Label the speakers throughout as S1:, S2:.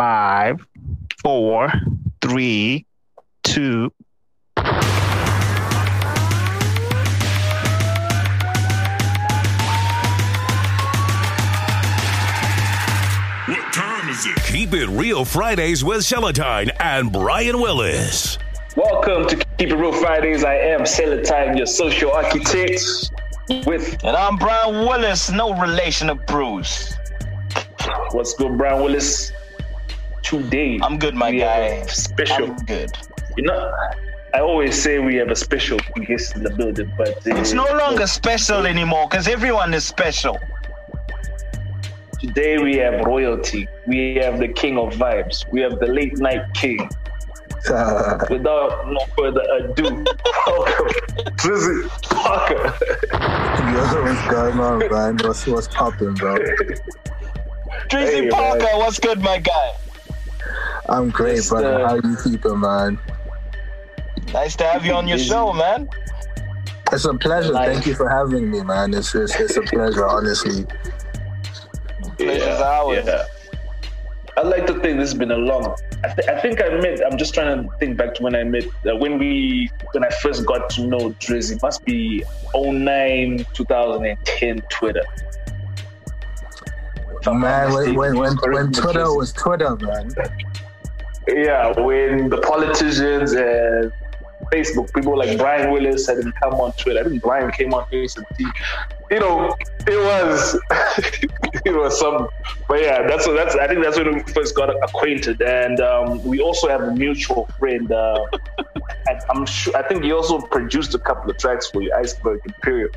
S1: Five, four, three, two.
S2: What time is it?
S3: Keep It Real Fridays with Seletine and Brian Willis.
S4: Welcome to Keep It Real Fridays. I am Seletine, your social architect. With
S5: And I'm Brian Willis, no relation to Bruce.
S4: what's good, Brian Willis? Today,
S5: I'm good, my guy.
S4: special.
S5: I'm good.
S4: You know, I always say we have a special guest in the building, but uh,
S5: It's no longer special anymore because everyone is special.
S4: Today we have royalty. We have the king of vibes. We have the late night king. Without no further ado, welcome, Drissy Parker.
S6: Yo, what's going on, man? What's what's popping, bro?
S5: Tracy
S4: Hey,
S5: Parker,
S4: man.
S5: what's good, my guy?
S6: I'm great,
S4: Yes,
S6: brother.
S4: uh,
S6: How you keeping, man?
S5: Nice to have you on your
S4: Busy.
S5: show, man.
S6: It's a pleasure.
S4: Nice.
S6: Thank you for having me, man. It's it's, it's a pleasure, honestly.
S5: Pleasure's ours.
S4: Yeah. I'd like to think this has been a long. I, th- I think I met. I'm just trying to think back to when I met. Uh, when we, when I first got to know Drissy, must be 09, 2010 Twitter. If
S6: Man, when when when, when Twitter was Twitter, man.
S4: Yeah, when the politicians and Facebook people like Brian Willis had come on Twitter. I think Brian came on Facebook. You know, it was it was some, but yeah, that's that's. I think that's when we first got acquainted, and um, we also have a mutual friend. Uh, and I'm sure. I think he also produced a couple of tracks for you, Iceberg Imperial.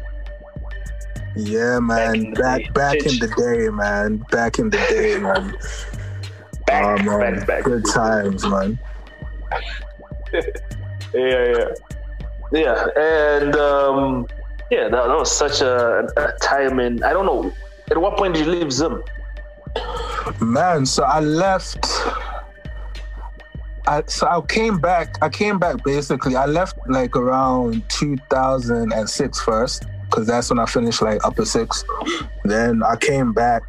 S6: Yeah, man.
S4: in the
S6: Back back in the day, man. Back in the day, man.
S4: Back,
S6: oh man,
S4: back, back.
S6: good times, man.
S4: Yeah, yeah, yeah, and um, yeah, that, that was such a, a time. And I don't know, at what point did you leave Zim?
S6: Man, so I left. I so I came back. I came back basically. I left like around 2006 first, because that's when I finished like upper six. Then I came back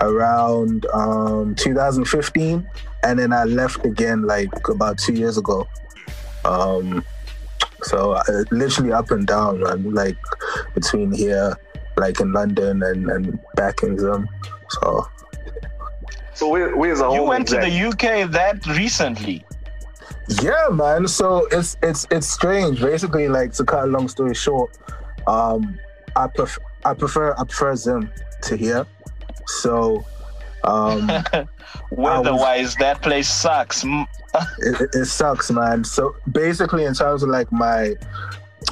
S6: around um 2015, and then I left again like about two years ago. Um, so I, literally up and down, man. Like between here, like in London, and and back in Zim. So.
S4: So where, where's the
S5: You
S4: home
S5: went to the UK that recently.
S6: Yeah, man. So it's it's it's strange. Basically, like to cut a long story short, um, I prefer I prefer I prefer Zim to here. So um, it,
S5: Weather-wise, that place sucks.
S6: It, it sucks, man. So basically, in terms of like my,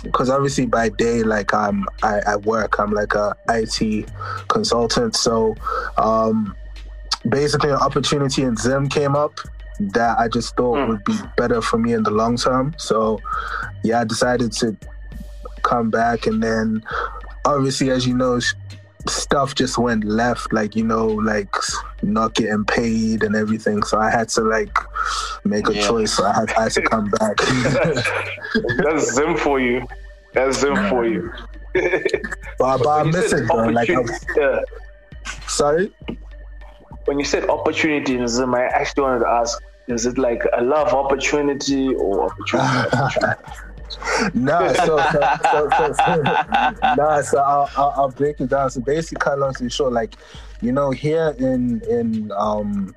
S6: because obviously by day, like I'm I, I work. I'm like a IT consultant. So um, basically, an opportunity in Zim came up that I just thought
S4: Mm.
S6: would be better for me in the long term. So yeah, I decided to come back, and then obviously, as you know. Sh- Stuff just went left, like you know, like not getting paid and everything. So I had to like make a
S5: Yeah.
S6: choice. So I had, I had to come back.
S4: That's Zim for you. That's Zim for you.
S6: but, but I miss it though. Like, I'm,
S4: yeah.
S6: sorry.
S4: when you said opportunity in Zim, I actually wanted to ask: Is it like a love opportunity or opportunity? opportunity?
S6: no, so, so, so, so, so nah, so I'll, I'll, I'll break it down. So basically, cut long story short, like you know, here in in um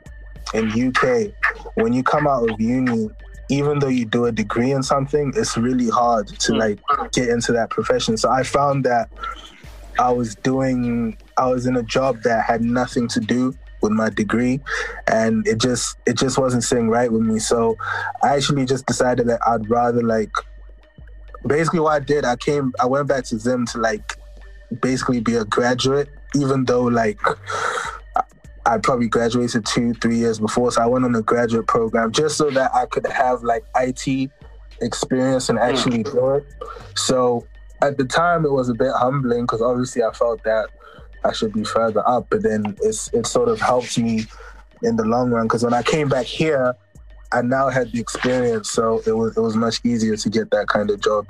S6: in UK, when you come out of uni, even though you do a degree in something, it's really hard to
S4: Mm.
S6: like get into that profession. So I found that I was doing, I was in a job that had nothing to do with my degree and it just it just wasn't sitting right with me so i actually just decided that i'd rather like basically what I did, I came, I went back to Zim to like basically be a graduate, even though like I- probably graduated two, three years before. So I went on a graduate program just so that I could have like IT experience and actually hmm. do it. So at the time, it was a bit humbling because obviously I felt that I should be further up, but then it's it sort of helped me in the long run because when I came back here, I now had the experience, so it was it was much easier to get that kind of job.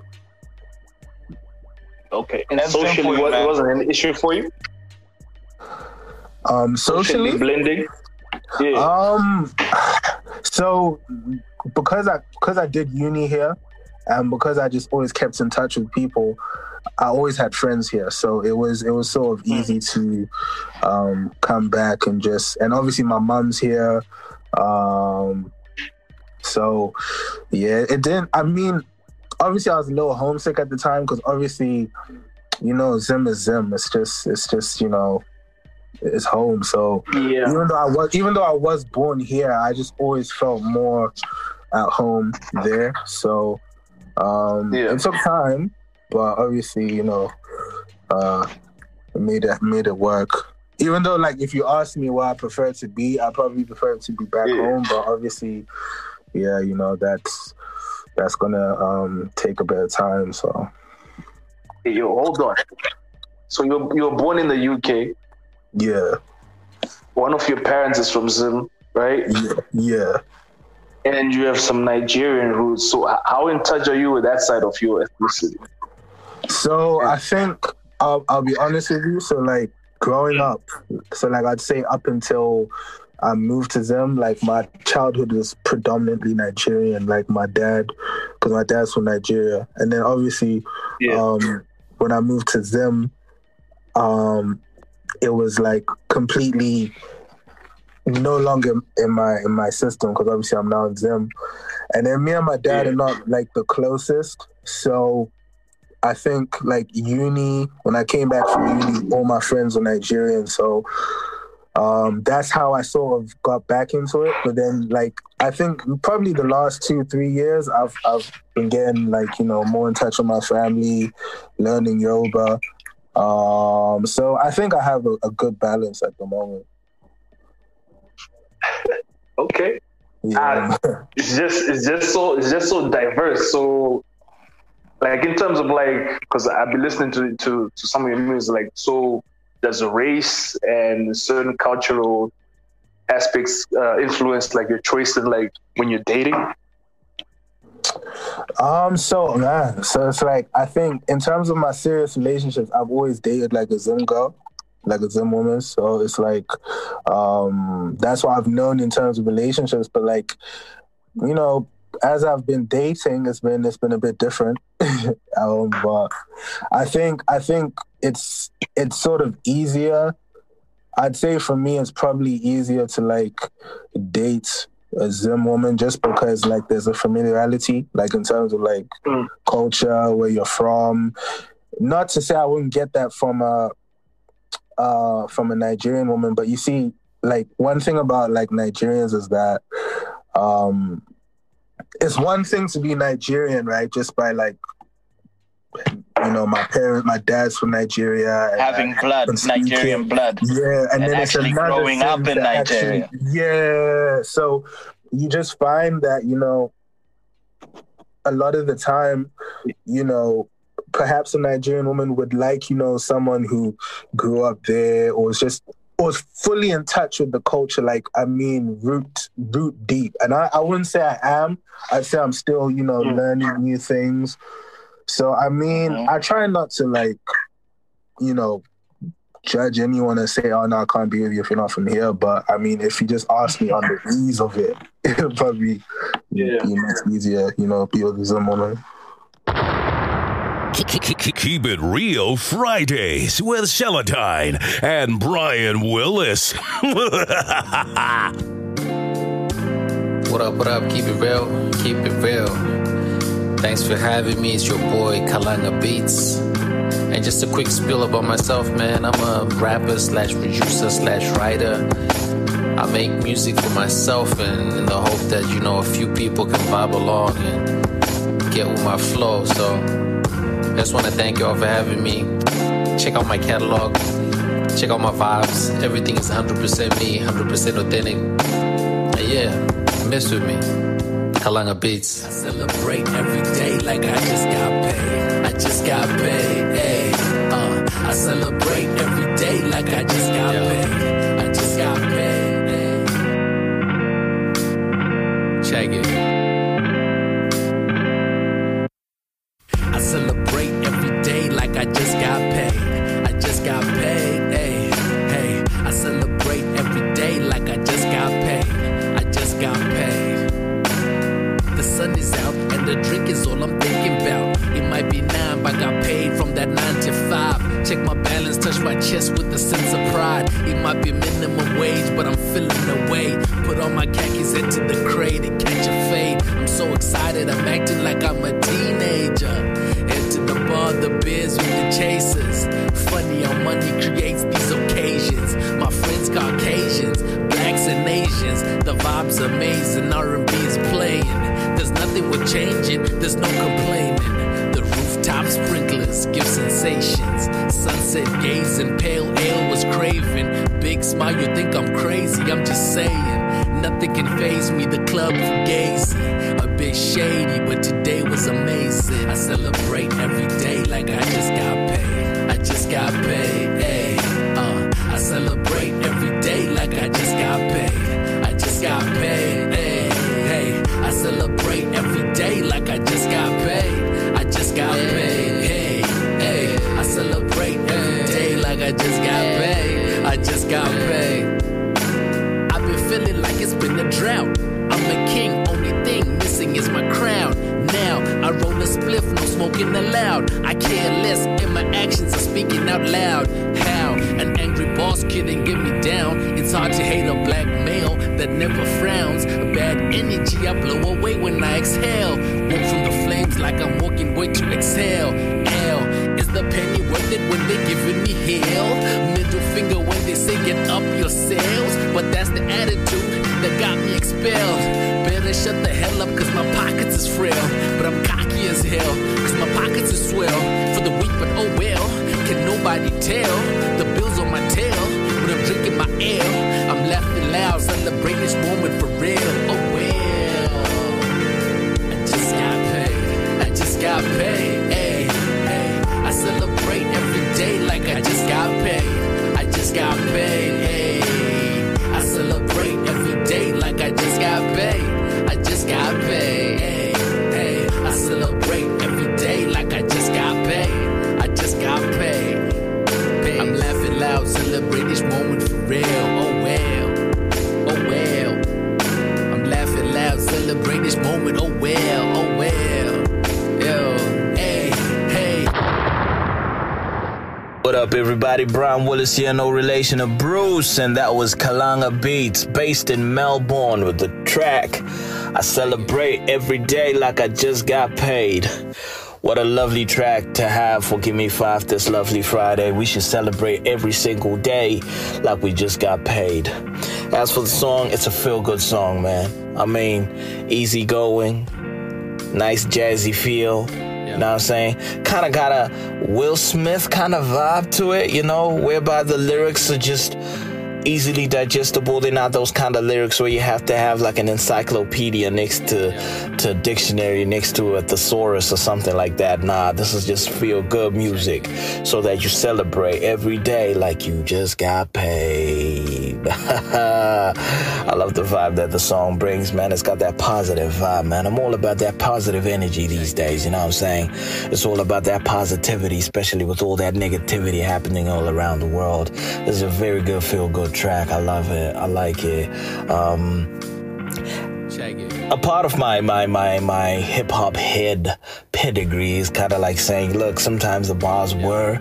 S4: Okay. And
S5: That's
S4: socially, what,
S5: man.
S4: it wasn't an issue for you?
S6: Um, socially,
S4: blending? Yeah.
S6: Um, so because I because I did uni here, and because I just always kept in touch with people, I always had friends here. So it was it was sort of easy to um, come back and just and obviously my mom's here. Um, so yeah, it didn't. I mean, obviously I was a little homesick at the time because obviously, you know, Zim is Zim. It's just it's just you know, it's home. So
S4: yeah.
S6: even though I was even though I was born here, I just always felt more at home there. So um
S4: Yeah.
S6: it took time, but obviously, you know, uh it made it made it work. Even though like if you ask me where I prefer to be, I probably prefer to be back
S4: Yeah.
S6: home, but obviously yeah, you know, that's that's gonna um take a bit of time. So
S4: yo, hold on. So you're you're born in the UK.
S6: yeah,
S4: One of your parents is from Zim, right?
S6: yeah, yeah.
S4: And you have some Nigerian roots. So how in touch are you with that side of your ethnicity?
S6: So I think I'll, I'll be honest with you. So like growing up, so like I'd say up until I moved to them, like my childhood was predominantly Nigerian. Like my dad, because my dad's from Nigeria, and then obviously
S4: Yeah.
S6: um, when I moved to them, um, it was like completely no longer in my in my system because obviously I'm now in Zim, and then me and my dad
S4: Yeah.
S6: are not like the closest. So I think like uni when I came back from uni, all my friends were Nigerian, so um, that's how I sort of got back into it. But then like I think probably the last two three years I've I've been getting like you know more in touch with my family, learning Yoruba. Um, so I think I have a, a good balance at the moment.
S4: Okay.
S6: Yeah.
S4: It's just it's just so it's just so diverse. So like in terms of like because I've been listening to to to some of your music, like so there's a race and certain cultural aspects uh, influence like your choice in like when you're dating.
S6: Um, so man, so it's like I think in terms of my serious relationships, I've always dated like a Zim girl, like a Zim woman. So it's like um that's what I've known in terms of relationships. But like, you know, as I've been dating, it's been it's been a bit different. um, but I think I think it's it's sort of easier. I'd say for me, it's probably easier to like date a Zim woman just because like there's a familiarity, like in terms of like
S4: Mm.
S6: culture, where you're from. Not to say I wouldn't get that from a uh from a Nigerian woman, but you see, like one thing about like Nigerians is that um it's one thing to be Nigerian, right? Just by like you know, my parents, my dad's from Nigeria.
S5: Having
S6: I-
S5: blood, Nigerian blood.
S6: yeah, and,
S5: And
S6: then
S5: actually
S6: it's another
S5: growing up in
S6: to actually-
S5: Nigeria.
S6: yeah, so you just find that you know, a lot of the time, you know, perhaps a Nigerian woman would like you know someone who grew up there or is just is fully in touch with the culture. Like I mean, root root deep. And I, I wouldn't say I am. I'd say I'm still you know
S4: Mm.
S6: learning new things. So I mean,
S5: Mhm.
S6: I try not to like, you know, judge anyone and say, "Oh no, I can't be with you if you're not from here." But I mean, if you just ask me on the ease of it, it'll probably
S4: Yeah.
S6: be much easier, you know, be with someone.
S3: Keep it real Fridays with Seletine and Brian Willis.
S7: What up, what up? Keep it real, keep it real. Thanks for having me. It's your boy Kalanga Beats. And just a quick spill about myself, man. I'm a rapper slash producer slash writer. I make music for myself and in the hope that, you know, a few people can vibe along and get with my flow. So just want to thank y'all for having me. Check out my catalog. Check out my vibes. Everything is 100% me, 100% authentic. And yeah, mess with me. Kalanga Beats.
S8: I celebrate every day like I just got paid. I just got paid. Hey, uh, I celebrate every day like I just got
S7: Yeah.
S8: paid. To exhale. L is the penny worth it when they giving me hell? Middle finger when they say get up your sails. But that's the attitude that got me expelled. Better shut the hell up cause my pockets is frail. But I'm cocky as hell cause my pockets is swell. For the weak, but oh well. Can nobody tell? Got paid. Hey, hey. I celebrate every day like I just got paid. I just got paid.
S9: Up, everybody? Brian Willis here, no relation to Bruce, and that was Kalanga Beats, based in Melbourne, with the track I Celebrate Every Day Like I Just Got Paid. What a lovely track to have for Give Me Five this lovely Friday. We should celebrate every single day like we just got paid. As for the song, it's a feel good song, man. I mean, easy going, nice jazzy feel. You know what I'm saying? Kind of got a Will Smith kind of vibe to it, you know, whereby the lyrics are just easily digestible. They're not those kind of lyrics where you have to have like an encyclopedia next to to dictionary next to a thesaurus or something like that. Nah, this is just feel good music so that you celebrate every day like you just got paid. I love the vibe that the song brings, man. It's got that positive vibe, man. I'm all about that positive energy these days, you know what I'm saying? It's all about that positivity, especially with all that negativity happening all around the world. This is a very good feel good track. I love it. I like it. Um, a part of my my my my hip hop head pedigree is kind of like saying, look, sometimes the bars were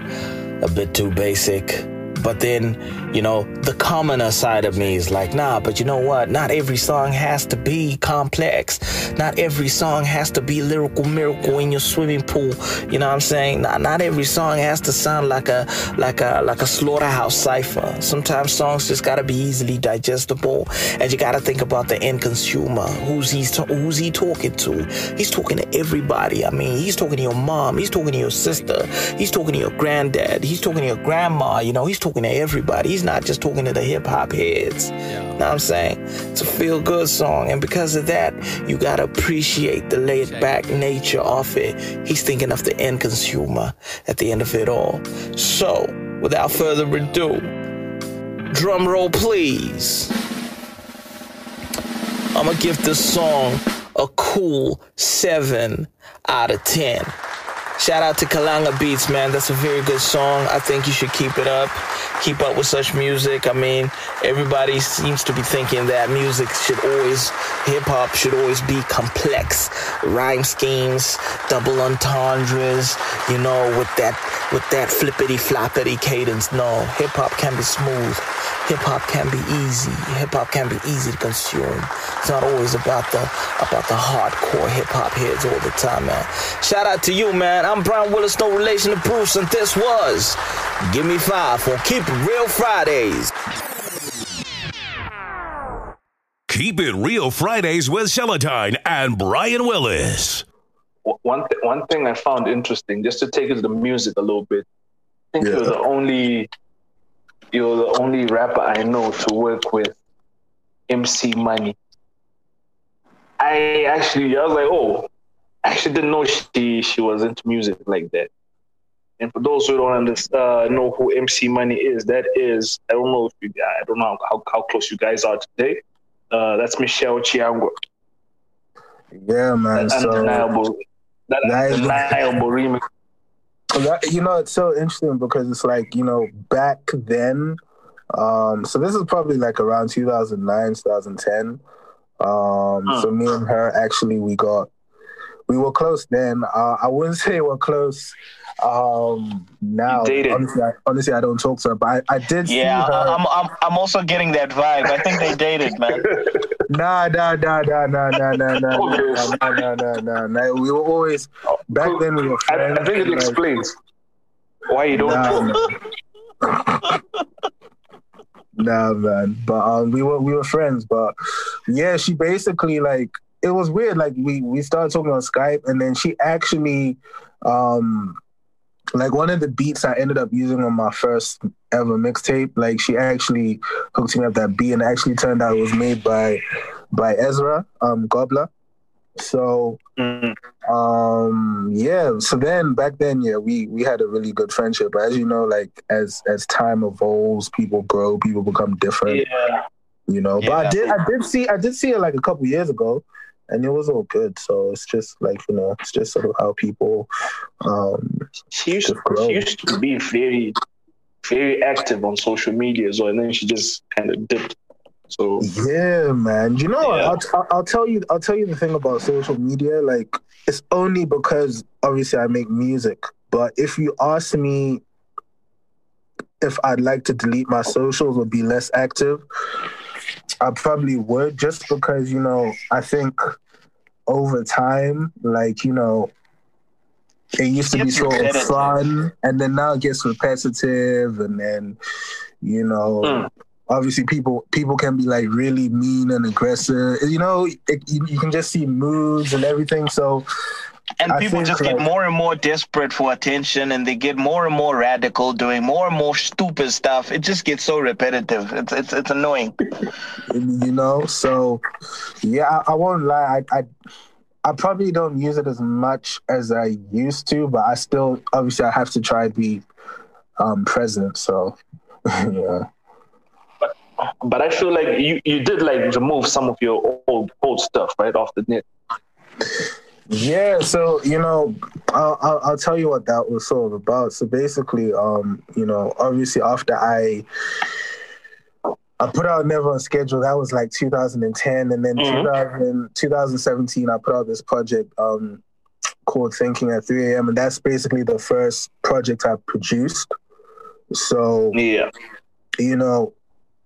S9: a bit too basic. But then, you know, the commoner side of me is like, nah, but you know what? Not every song has to be complex. Not every song has to be lyrical miracle in your swimming pool. You know what I'm saying? Not, not every song has to sound like a like a like a slaughterhouse cipher. Sometimes songs just gotta be easily digestible, and you gotta think about the end consumer. Who's he who's he talking to? He's talking to everybody. I mean, he's talking to your mom. He's talking to your sister. He's talking to your granddad. He's talking to your grandma. You know, he's talking to everybody. He's not just talking to the hip hop heads. You know what I'm saying? It's a feel good song, and because of that, you gotta appreciate the laid back nature of it. He's thinking of the end consumer at the end of it all. So, without further ado, drum roll please. I'm gonna give this song a cool 7 out of 10. Shout out to Kalanga Beats, man. That's a very good song. I think you should keep it up. keep up with such music. I mean, everybody seems to be thinking that music should always, hip hop should always be complex, rhyme schemes, double entendres, you know, with that with that flippity floppity cadence. No, hip hop can be smooth. Hip hop can be easy. Hip hop can be easy to consume. It's not always about the about the hardcore hip hop heads all the time, man. Shout out to you, man. I'm Brian Willis, no relation to Bruce, and this was Give Me Five on Keep It Real Fridays.
S3: Keep It Real Fridays with Seletine and Brian Willis.
S4: one th- one thing I found interesting, just to take it to the music a little bit. I think you're the only you're the only rapper I know to work with MC Money. I actually I was like, oh, I actually didn't know she she was into music like that. And for those who don't understand, uh, know who MC Money is, that is I don't know if you I don't know how, how close you guys are today. Uh, that's Michelle Chiyangwa.
S6: Yeah, man.
S4: That
S6: So
S4: undeniable, that
S6: that
S4: undeniable remix.
S6: that, you know, it's so interesting because it's like you know back then. Um, so this is probably like around 2009, 2010. Um. So me and her actually we got we were close then. Uh, I wouldn't say we're close um, now.
S4: You dated.
S6: Honestly, I, honestly, I don't talk to her, but I, I did
S5: Yeah,
S6: see her.
S5: I- I'm, I'm, I'm also getting that vibe. I think they dated, man.
S6: Nah, nah, nah, nah, nah, nah, nah, nah, nah, nah, nah, nah, nah, nah. We were always back then. We were friends.
S4: I think it
S6: like-
S4: explains why you don't
S6: Nah,
S4: talk.
S6: man. nah, man. But um, we were we were friends. But yeah, she basically like it was weird. Like we we started talking on Skype, and then she actually um like one of the beats I ended up using on my first ever mixtape. Like she actually hooked me up that beat, and it actually turned out it was made by by Ezra um Gobler. So
S4: Mm.
S6: um yeah so then back then yeah we we had a really good friendship but as you know like as as time evolves people grow people become different
S4: Yeah.
S6: you know but i
S5: Yeah.
S6: did i did see i did see it like a couple years ago and it was all good so it's just like you know it's just sort of how people um
S4: She used, she used to be very, very active on social media as well, and then she just kind of dipped. So
S6: yeah man you know
S4: Yeah.
S6: I'll, I'll, I'll tell you i'll tell you the thing about social media like it's only because obviously i make music but if you ask me if i'd like to delete my socials or be less active i probably would just because you know i think over time like you know it used to be sort of fun and then now it gets repetitive and then you know
S4: Mm.
S6: obviously people people can be like really mean and aggressive you know it, you, you can just see moods and everything so
S5: And
S6: I
S5: people
S6: think,
S5: just get more and more desperate for attention and they get more and more radical, doing more and more stupid stuff. It just gets so repetitive. It's it's it's annoying.
S6: you know so yeah i, I won't lie I, I i probably don't use it as much as i used to but i still obviously i have to try to be um present so yeah But,
S4: but I feel like you, you did like remove some of your old old stuff right off the net.
S6: Yeah, so you know, I'll, I'll, I'll tell you what that was sort of about. So basically, um, you know, obviously after I I put out Never on Schedule, that was like 2010, and then
S4: Mhm.
S6: 2000, 2017, I put out this project um called Thinking at 3 a.m., and that's basically the first project I produced. So
S4: Yeah,
S6: you know,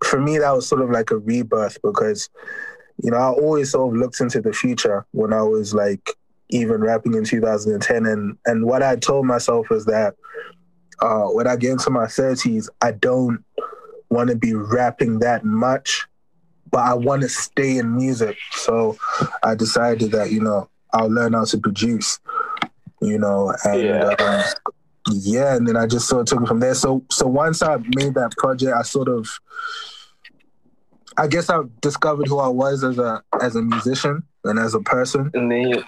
S6: for me, that was sort of like a rebirth because, you know, I always sort of looked into the future when I was like even rapping in 2010. And, and what I told myself was that uh, when I get into my 30s, I don't want to be rapping that much, but I want to stay in music. So I decided that, you know, I'll learn how to produce, you know, and
S4: Yeah.
S6: um, yeah, and then I just sort of took it from there. So so once I made that project, I sort of I guess I discovered who I was as a as a musician and as a person.
S4: and then you,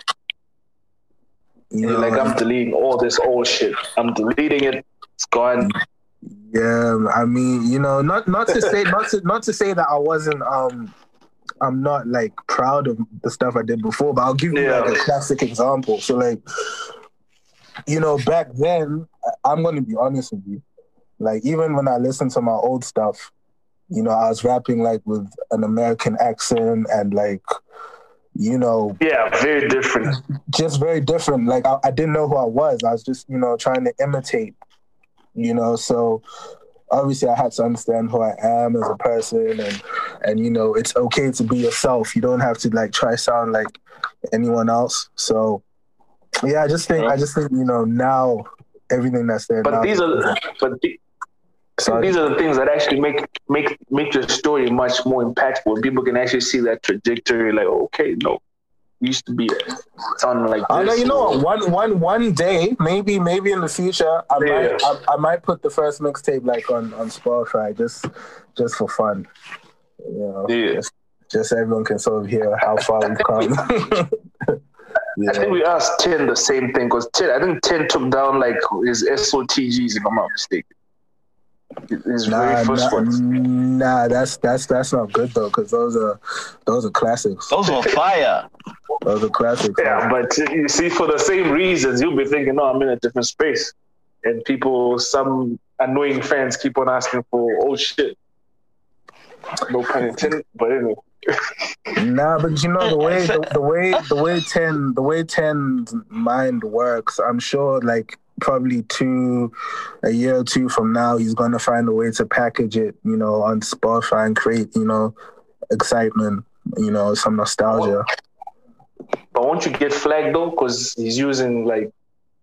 S4: You're like, I'm deleting all this old shit. I'm deleting it. It's gone.
S6: yeah, I mean, you know, not not to say not to not to say that I wasn't um I'm not like proud of the stuff I did before, but I'll give you like a classic example. So like you know, back then, I'm gonna be honest with you. Like even when I listen to my old stuff, you know, I was rapping like with an American accent and like, you know,
S4: Yeah, very different.
S6: just very different. Like I, I didn't know who I was. I was just, you know, trying to imitate, you know. So obviously I had to understand who I am as a person and and you know, it's okay to be yourself. You don't have to like try sound like anyone else. So yeah, I just think I just think, you know, now everything that's there
S4: But these are but the,
S6: Sorry.
S4: these are the things that actually make make make your story much more impactful. People can actually see that trajectory, like, okay, no, used to be sounding like this.
S6: I know you know one one one day, maybe maybe in the future, I
S4: Yeah.
S6: might I, I might put the first mixtape like on on Spotify just just for fun. You know,
S4: Yeah.
S6: just, just everyone can sort of hear how far we've come.
S4: I think we asked Tehn the same thing because Tehn, I think Tehn took down like his SOTGs, if I'm not mistaken. His
S6: Nah,
S4: very first
S6: nah, nah, that's that's that's not good though, because those are those are classics.
S5: Those were fire.
S6: Those are classics.
S4: Yeah, but you see, for the same reasons, you'll be thinking, no, I'm in a different space. And people, some annoying fans keep on asking for old shit. No pun intended, but anyway.
S6: Nah, but you know the way the, the way the way Tehn the way Tehn's mind works. I'm sure like probably two a year or two from now, he's gonna find a way to package it, you know, on Spotify and create, you know, excitement, you know, some nostalgia.
S4: But won't you get flagged though? Because he's using like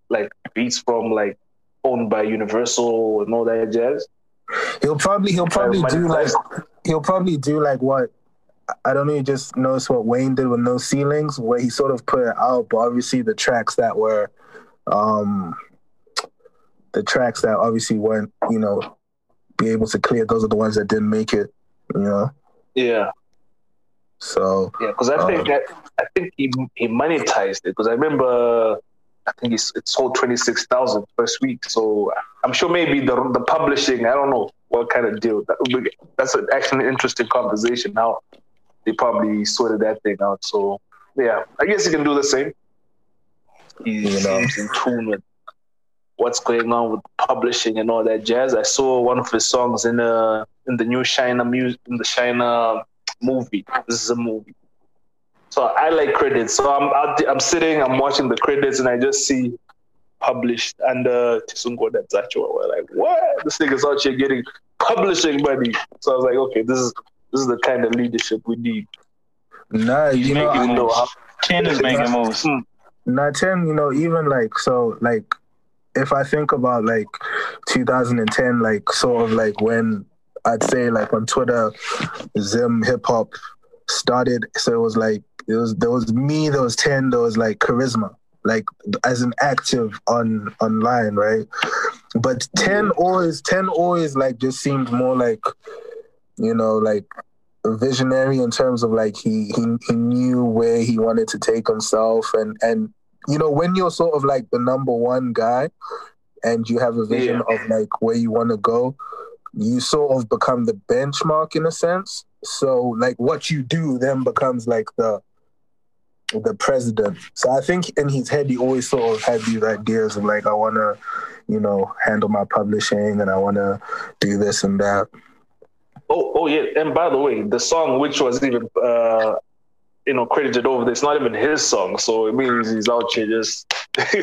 S4: like beats from like owned by Universal and all that jazz.
S6: He'll probably he'll probably do like he'll probably do like what I don't know. You just notice what Wayne did with No Ceilings, where he sort of put it out, but obviously the tracks that were, um, the tracks that obviously weren't, you know, be able to clear. Those are the ones that didn't make it, you know.
S4: Yeah,
S6: So
S4: yeah. Because I think
S6: Um,
S4: that I think he he monetized it. Because I remember. I think it's, it sold 26,000 first week. So I'm sure maybe the the publishing, I don't know what kind of deal. That be, that's an, actually an interesting conversation Now they probably sorted that thing out. So yeah, I guess you can do the same. He
S6: You know.
S4: in tune with what's going on with publishing and all that jazz. I saw one of his songs in uh in the new China music in the China movie. This is a movie. So I like credits. So I'm out there- I'm sitting, I'm watching the credits, and I just see published under Tisungo Datsacho. We're like, what? This thing is out here getting publishing money. So I was like, okay, this is this is the kind of leadership we need.
S6: nah,
S5: He's
S6: you know,
S5: making
S6: I,
S4: know
S5: moves.
S4: how-
S5: Tehn is making moves.
S4: Hmm.
S6: Nah, Tehn. You know, even like so, like if I think about like 2010, like sort of like when I'd say like on Twitter, Zim hip hop started. So it was like it was there was me, there was Tehn, there was like charisma, like as an active on online, right? But Tehn always, Tehn always like just seemed more like, you know, like visionary in terms of like he he he knew where he wanted to take himself and and you know when you're sort of like the number one guy and you have a vision of like where you want to go you sort of become the benchmark in a sense. So like what you do then becomes like the the president. So i think in his head he always sort of had these ideas of like i want to you know handle my publishing and i want to do this and that.
S4: Oh, oh yeah. And by the way, the song which was even uh, you know credited over, there. it's not even his song. So it means he's out here just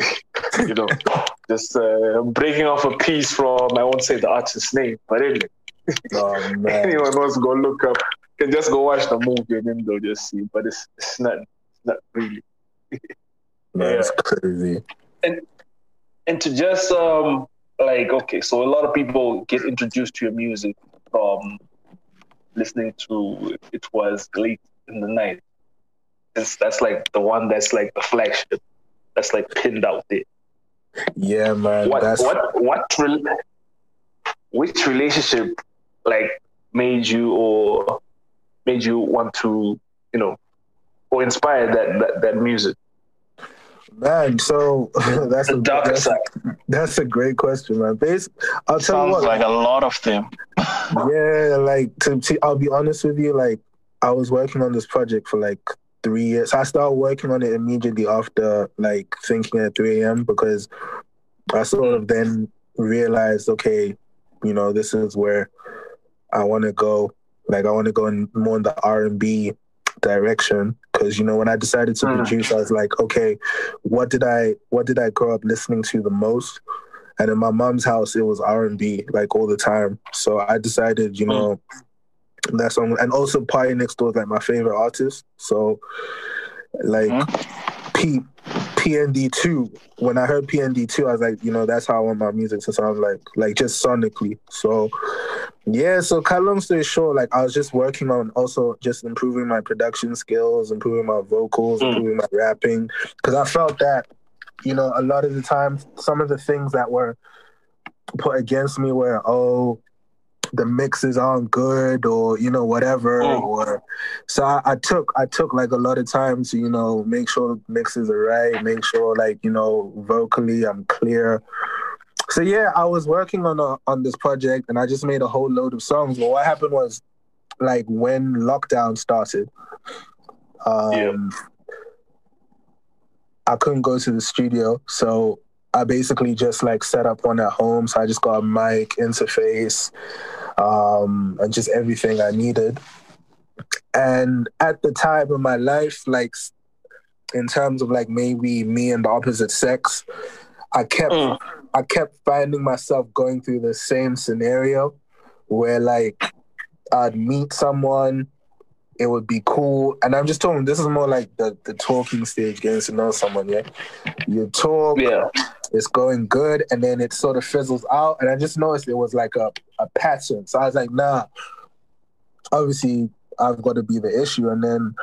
S4: you know just uh, breaking off a piece from I won't say the artist's name, but anyway,
S6: oh
S4: anyone wants to go look up can just go watch the movie and then they'll just see. But it's it's not it's not really.
S6: it's
S4: Yeah.
S6: crazy
S4: and to just um like okay so a lot of people get introduced to your music from listening to it was late in the night it's, that's like the one that's like the flagship that's like pinned out there
S6: yeah man
S4: what
S6: that's
S4: what what rel- which relationship like made you or made you want to you know or inspire that that, that music
S6: Man, so that's
S4: the
S6: a
S4: darker
S6: that's,
S4: side
S6: that's a great question, man. Bas- I'll tell you
S5: Sounds
S6: what,
S5: like a lot of them.
S6: yeah, like to, to I'll be honest with you, like I was working on this project for like three years. I started working on it immediately after like thinking at 3 a.m. because I sort of then realized, okay, you know, this is where I want to go. Like I want to go in more in the R and B direction because you know when I decided to
S4: Mm.
S6: produce, I was like, okay, what did I what did I grow up listening to the most? And in my mom's house, it was R and B like all the time. So I decided, you know, that song, and also PartyNextDoor is like my favorite artist. So like P PND two. When I heard PND two, I was like, you know, that's how I want my music to sound like, like just sonically. So yeah, so cut long story short, like I was just working on also just improving my production skills, improving my vocals,
S4: Mm.
S6: improving my rapping, because I felt that, you know, a lot of the time, some of the things that were put against me were, oh, the mixes aren't good or you know whatever
S4: Mm.
S6: or so I, I took I took like a lot of time to you know make sure the mixes are right make sure like you know vocally I'm clear so yeah I was working on a, on this project and I just made a whole load of songs but what happened was like when lockdown started um
S4: Yeah.
S6: I couldn't go to the studio so I basically just like set up one at home so I just got a mic interface um, and just everything I needed. And at the time of my life, like in terms of like maybe me and the opposite sex, I kept
S4: Mm.
S6: I kept finding myself going through the same scenario where like I'd meet someone, it would be cool. And I'm just talking this is more like the, the talking stage, getting to know someone, yeah. You talk,
S4: Yeah.
S6: it's going good and then it sort of fizzles out and i just noticed it was like a, a pattern so i was like nah obviously i've got to be the issue and then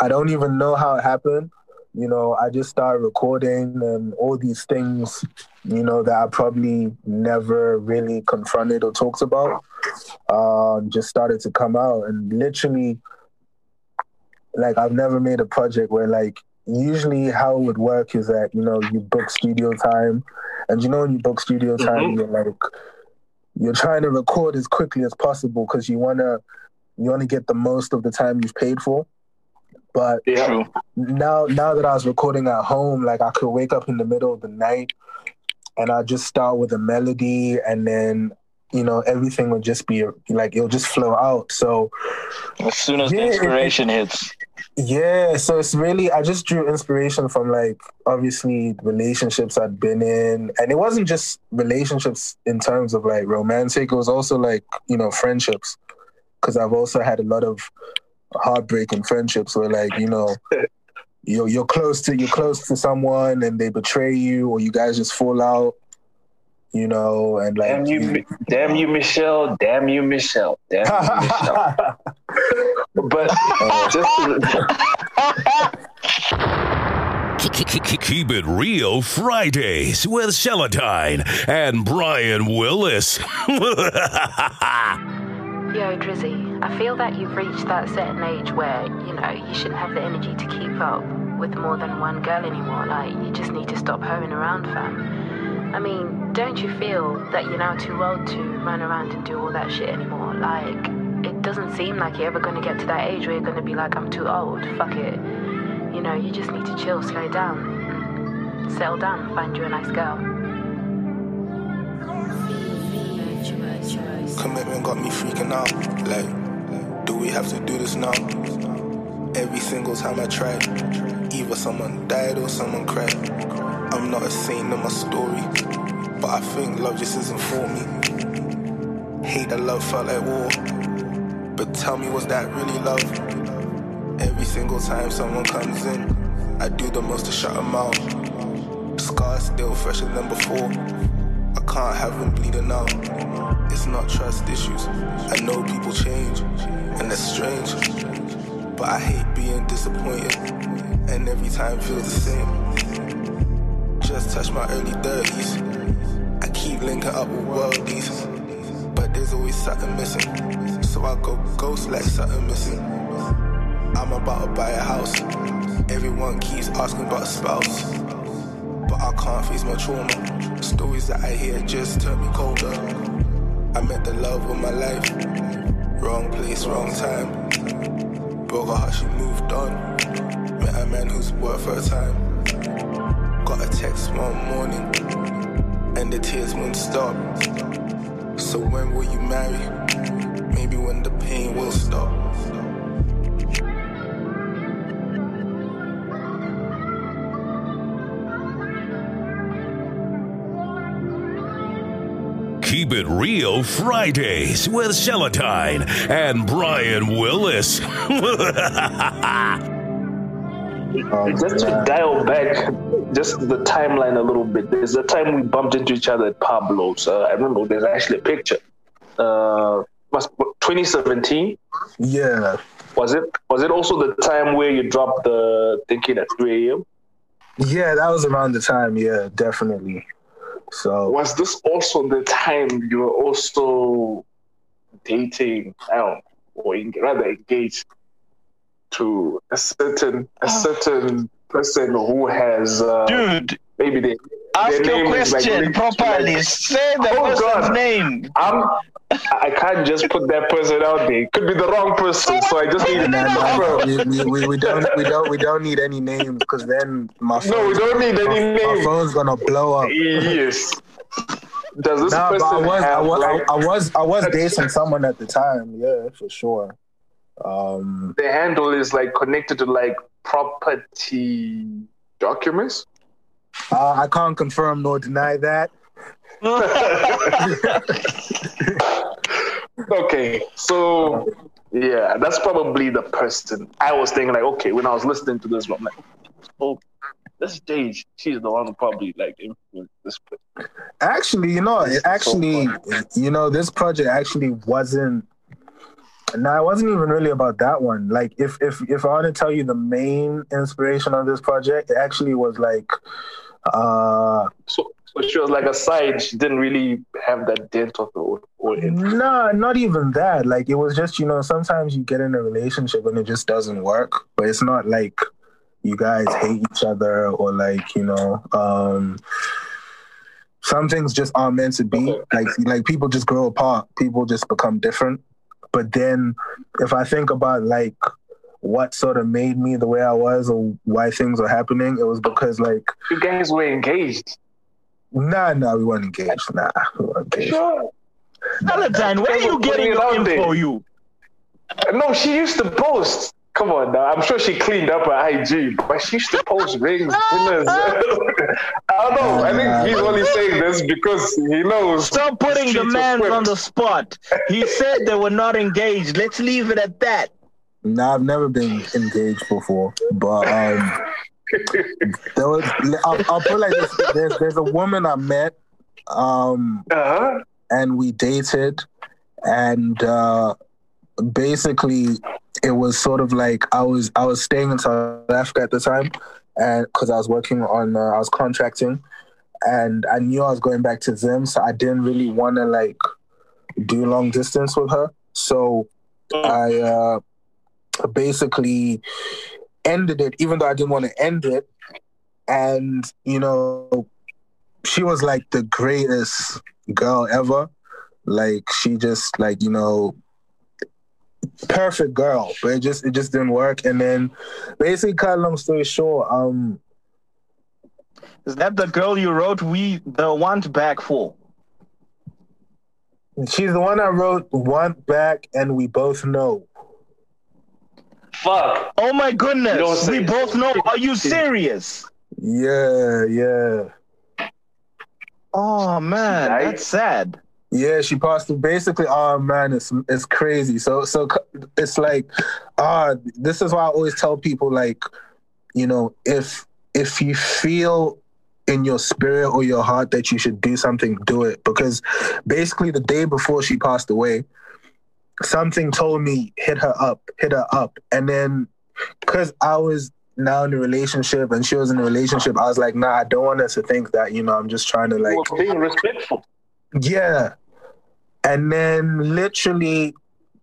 S6: i don't even know how it happened you know i just started recording and all these things you know that i probably never really confronted or talked about um, just started to come out. And literally like i've never made a project where like usually how it would work is that you know you book studio time. And you know when you book studio time
S4: Mhm.
S6: you're like you're trying to record as quickly as possible because you want to you want to get the most of the time you've paid for but
S4: Yeah.
S6: Now now that I was recording at home, like I could wake up in the middle of the night and I just start with a melody and then you know everything would just be like it'll just flow out. So
S5: As soon as the
S6: Yeah, it-
S5: inspiration hits.
S6: yeah, so it's really I just drew inspiration from like obviously relationships I'd been in, and it wasn't just relationships in terms of like romantic. It was also like you know friendships, because I've also had a lot of heartbreaking friendships where like you know you're you're close to you're close to someone and they betray you, or you guys just fall out, you know, and like
S4: Damn you, Mi- damn you, Michelle. Damn you, Michelle. Damn you, Michelle. But uh. just
S3: Keep it real Fridays with Seletine and Brian Willis.
S10: Yo, Drissy, I feel that you've reached that certain age where, you know, you shouldn't have the energy to keep up with more than one girl anymore. Like, you just need to stop hoeing around, fam. I mean, don't you feel that you're now too old to run around and do all that shit anymore? Like, it doesn't seem like you're ever to get to that age where you're to be like, I'm too old, fuck it. You know, you just need to chill, slow down, settle down, find you a nice girl.
S11: Commitment got me freaking out. Like, do we have to do this now? Every single time I try, either someone died or someone cried. I'm not a saint in my story, but I think love just isn't for me. Hate that love felt like war, but tell me, was that really love? Every single time someone comes in, I do the most to shut them out. Scars still fresher than before. I can't have them bleeding out. It's not trust issues. I know people change, and that's strange. But I hate being disappointed, and every time feels the same. Just touch my early 30s. I keep linking up with worldies, but there's always something missing. So I go ghost like something missing. I'm about to buy a house. Everyone keeps asking about a spouse. But I can't face my trauma. Stories that I hear just turn me colder. I met the love of my life. Wrong place, wrong time. Broke her heart, she moved on. Met a man who's worth her time. Got a text one morning, and the tears wouldn't stop. So when will you marry?
S3: Keep It Real Fridays with Seletine and Brian Willis.
S4: just to dial back just the timeline a little bit. There's a time we bumped into each other at Pablo's. Uh, I remember there's actually a picture. Uh, must 2017.
S6: Yeah.
S4: Was it? Was it also the time where you dropped the thinking at 3 a.m.?
S6: Yeah, that was around the time. Yeah, definitely. So
S4: Was this also the time you were also dating? I know, or en- rather engaged to a certain a certain person who has uh,
S5: Dude,
S4: maybe they.
S5: Ask your
S4: name is like
S5: question properly.
S4: like-
S5: Say the
S4: Oh,
S5: person's
S4: God.
S5: name.
S4: I'm, I can't just put that person out there. It could be the wrong person, so I just need
S6: Nah, nah,
S4: Bro,
S6: we, we, we, we don't we don't we don't need any names because then my phone,
S4: No, we don't need any
S6: my, my phone's gonna blow up.
S4: Yes. Does this
S6: Nah, but
S4: person
S6: I was I was,
S4: like
S6: I, I was I was dating someone at the time. Yeah, for sure. Um,
S4: the handle is like connected to like property documents?
S6: Uh, I can't confirm nor deny that.
S4: okay, so yeah, that's probably the person I was thinking. Like, okay, when I was listening to this, I'm like, oh, this stage, she's the one who probably like influenced this.
S6: Actually, you know, it actually, you know, this project actually wasn't. No, it wasn't even really about that one. Like, if if if I want to tell you the main inspiration of this project, it actually was like, uh,
S4: So, so she was like a side. She didn't really have that dent of or, or influence.
S6: nah, not even that. Like, it was just, you know, sometimes you get in a relationship and it just doesn't work, but it's not like you guys hate each other or like, you know, um, some things just aren't meant to be. Like, like people just grow apart. People just become different. But then, if I think about like what sort of made me the way I was or why things were happening, it was because like
S4: You guys were engaged.
S6: nah, nah, we weren't engaged. Nah, we weren't engaged.
S4: Sure.
S5: Valentine, where are you getting
S4: it
S5: your
S4: out there.
S5: info? You
S4: No, she used to post. Come on now. I'm sure she cleaned up her IG, but she used to post rings, dinners. I don't know. I think he's only saying this because he knows.
S5: stop putting the man on the spot. He said they were not engaged. Let's leave it at that.
S6: Nah, I've never been engaged before, but um, there was. I'll, I'll put it like this: there's there's a woman I met, um,
S4: Uh-huh.
S6: and we dated, and uh, basically it was sort of like I was I was staying in South Africa at the time, and because I was working on uh, I was contracting, and I knew I was going back to Zim, so I didn't really want to like do long distance with her. So I uh, basically ended it, even though I didn't want to end it. And you know, she was like the greatest girl ever. Like she just like you know perfect girl, but it just it just didn't work. And then basically, cut long story short, um,
S5: Is that the girl you wrote we the want back for?
S6: she's the one I wrote "Want Back" and we both know.
S4: Fuck.
S5: Oh my goodness.
S4: say
S5: We both know. Are you serious?
S6: Yeah, yeah.
S5: Oh man, that's sad.
S6: Yeah, she passed through. Basically, oh man, it's it's crazy. So so it's like, ah, this is why I always tell people like, you know, if if you feel in your spirit or your heart that you should do something, do it. Because basically, the day before she passed away, something told me hit her up, hit her up, and then because I was now in a relationship and she was in a relationship, I was like, nah, I don't want her to think that you know I'm just trying to like
S4: were being respectful.
S6: yeah. And then literally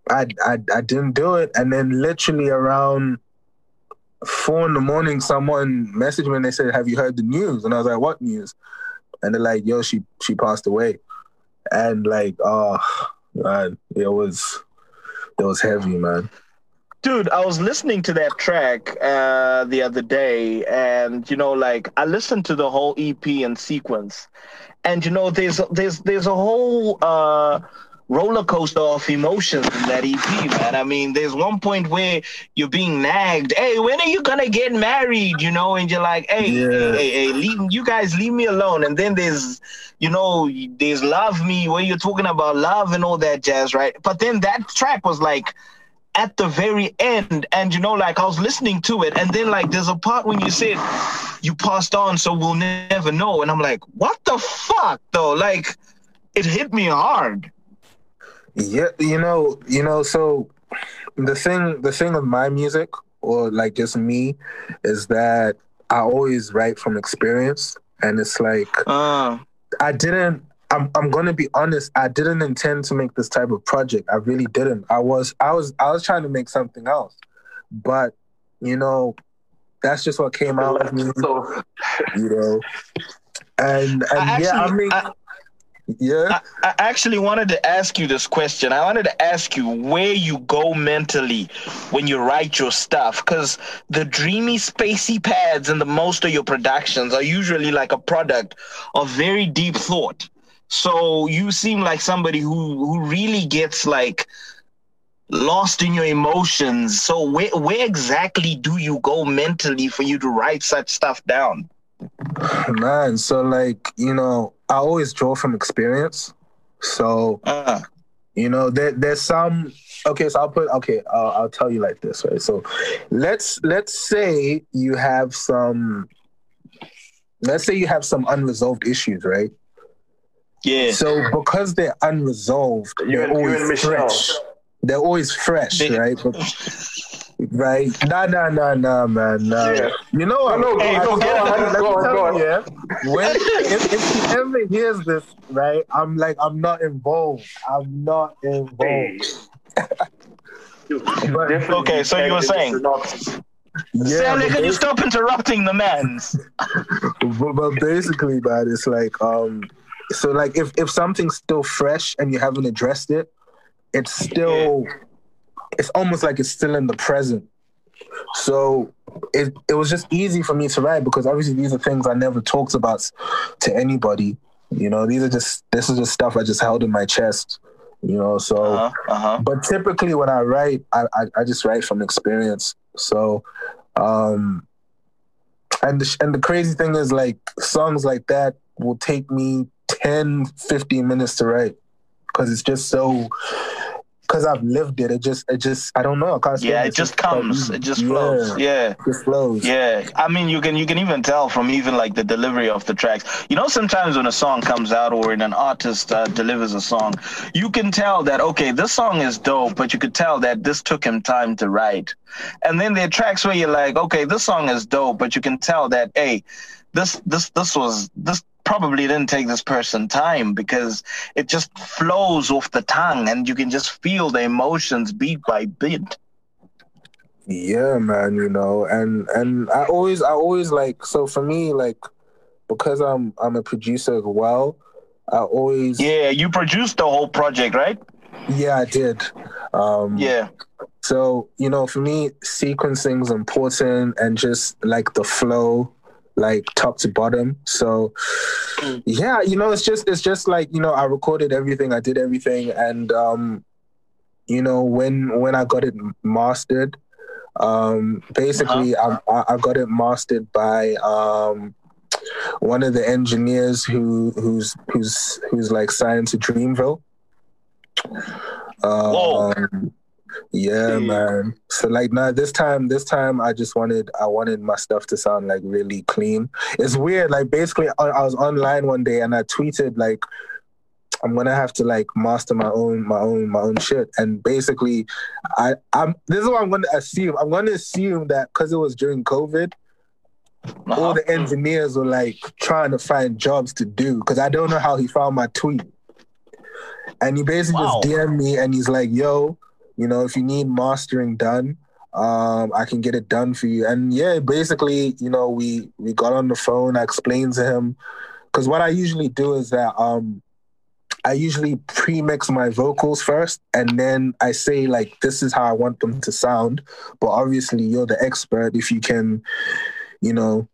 S6: I, I I didn't do it. And then literally around four in the morning, someone messaged me and they said, Have you heard the news? And I was like, What news? And they're like, Yo, she she passed away. And like, oh man, it was it was heavy, man.
S5: Dude, I was listening to that track uh, the other day, and you know, like I listened to the whole EP and sequence, and you know, there's there's there's a whole uh, roller coaster of emotions in that EP, man. I mean, there's one point where you're being nagged, hey, when are you gonna get married? You know, and you're like, hey,
S6: Yeah.
S5: hey, hey, hey, leave you guys leave me alone. And then there's, you know, there's Love Me, where you're talking about love and all that jazz, right? But then that track was like at the very end, and you know, like I was listening to it, and then like there's a part when you said you passed on, so we'll never know. And I'm like, what the fuck though? Like it hit me hard.
S6: Yeah, you know, you know, so the thing the thing of my music or like just me is that I always write from experience and it's like
S5: Uh,
S6: I didn't I'm I'm gonna be honest, I didn't intend to make this type of project. I really didn't. I was I was I was trying to make something else. But, you know, that's just what came out of me,
S4: So
S6: you know. And and
S5: I
S6: yeah, I mean
S5: I-
S6: yeah.
S5: I, I actually wanted to ask you this question. I wanted to ask you where you go mentally when you write your stuff, because the dreamy, spacey pads in the most of your productions are usually like a product of very deep thought. So you seem like somebody who who really gets like lost in your emotions. So where where exactly do you go mentally for you to write such stuff down?
S6: Man, so like, you know, I always draw from experience. So,
S5: Uh,
S6: you know, there, there's some okay, so I'll put okay, I'll, I'll tell you like this, right? So let's let's say you have some let's say you have some unresolved issues, right?
S5: Yeah.
S6: So because they're unresolved,
S4: You
S6: they're
S4: and- you
S6: always
S4: and Michelle.
S6: fresh. They're always fresh,
S5: They-
S6: right? But, right? Nah, nah, nah, nah, man. Nah.
S4: Yeah.
S6: You know what?
S4: No, no,
S6: I-
S4: go,
S6: I-
S4: go on,
S6: let me
S4: go
S6: tell
S4: go
S6: you, yeah, When if, if he ever hears this, right? I'm like, I'm not involved. I'm not involved. But-
S5: Okay, so you were saying-
S6: Yeah,
S5: Stanley,
S6: but
S5: can you stop interrupting the man?
S6: but, but basically, man, it's like um, so like if if something's still fresh and you haven't addressed it, it's still, it's almost like it's still in the present. So it it was just easy for me to write because obviously these are things I never talked about to anybody. You know, these are just this is just stuff I just held in my chest. You know, so.
S5: Uh-huh, uh-huh.
S6: But typically, when I write, I, I, I just write from experience. So, um, and the, and the crazy thing is, like songs like that will take me 10, 15 minutes to write because it's just so. Because I've lived it, it just, it just, I don't know. I can't
S5: Yeah,
S6: it.
S5: just comes. It just flows. Yeah.
S6: it just flows.
S5: Yeah, I mean, you can you can even tell from even like the delivery of the tracks. You know, sometimes when a song comes out or when an artist uh, delivers a song, you can tell that okay, this song is dope, but you could tell that this took him time to write. And then there are tracks where you're like, okay, this song is dope, but you can tell that hey, this this this was this probably didn't take this person time because it just flows off the tongue and you can just feel the emotions beat by beat.
S6: Yeah, man, you know, and and I always I always like so for me like because I'm I'm a producer as well, I always
S5: Yeah, you produced the whole project, right?
S6: yeah, I did. Um
S5: Yeah.
S6: so, you know, for me sequencing is important and just like the flow like top to bottom. So yeah, you know, it's just it's just like, you know, I recorded everything, I did everything and um you know, when when I got it mastered, um basically I, I I got it mastered by um one of the engineers who who's who's who's like signed to Dreamville.
S5: Whoa.
S6: Yeah, man. So like now this time this time I just wanted I wanted my stuff to sound like really clean. It's weird. Like basically I, I was online one day and I tweeted like I'm gonna have to like master my own my own my own shit. And basically I I'm this is what I'm gonna assume. I'm gonna assume that because it was during COVID,
S5: Uh-huh.
S6: all the engineers were like trying to find jobs to do because I don't know how he found my tweet. And he basically
S5: Wow.
S6: just DM'd me and he's like, yo, you know, if you need mastering done, um, I can get it done for you. And yeah, basically, you know, we we got on the phone, I explained to him because what I usually do is that um I usually pre-mix my vocals first and then I say like this is how I want them to sound. But obviously you're the expert. If you can, you know,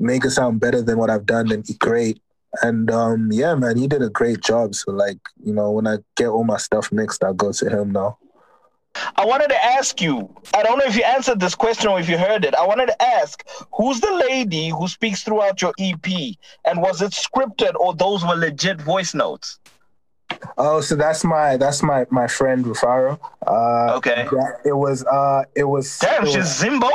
S6: make it sound better than what I've done, then great. And um, yeah, man, he did a great job. So like, you know, when I get all my stuff mixed, I go to him now.
S5: I wanted to ask you. I don't know if you answered this question or if you heard it. I wanted to ask, who's the lady who speaks throughout your EP, and was it scripted or those were legit voice notes?
S6: Oh, so that's my that's my my friend Rufaro. Uh,
S5: Okay.
S6: it was uh it was
S5: Damn,
S6: it
S5: she's Zimbo.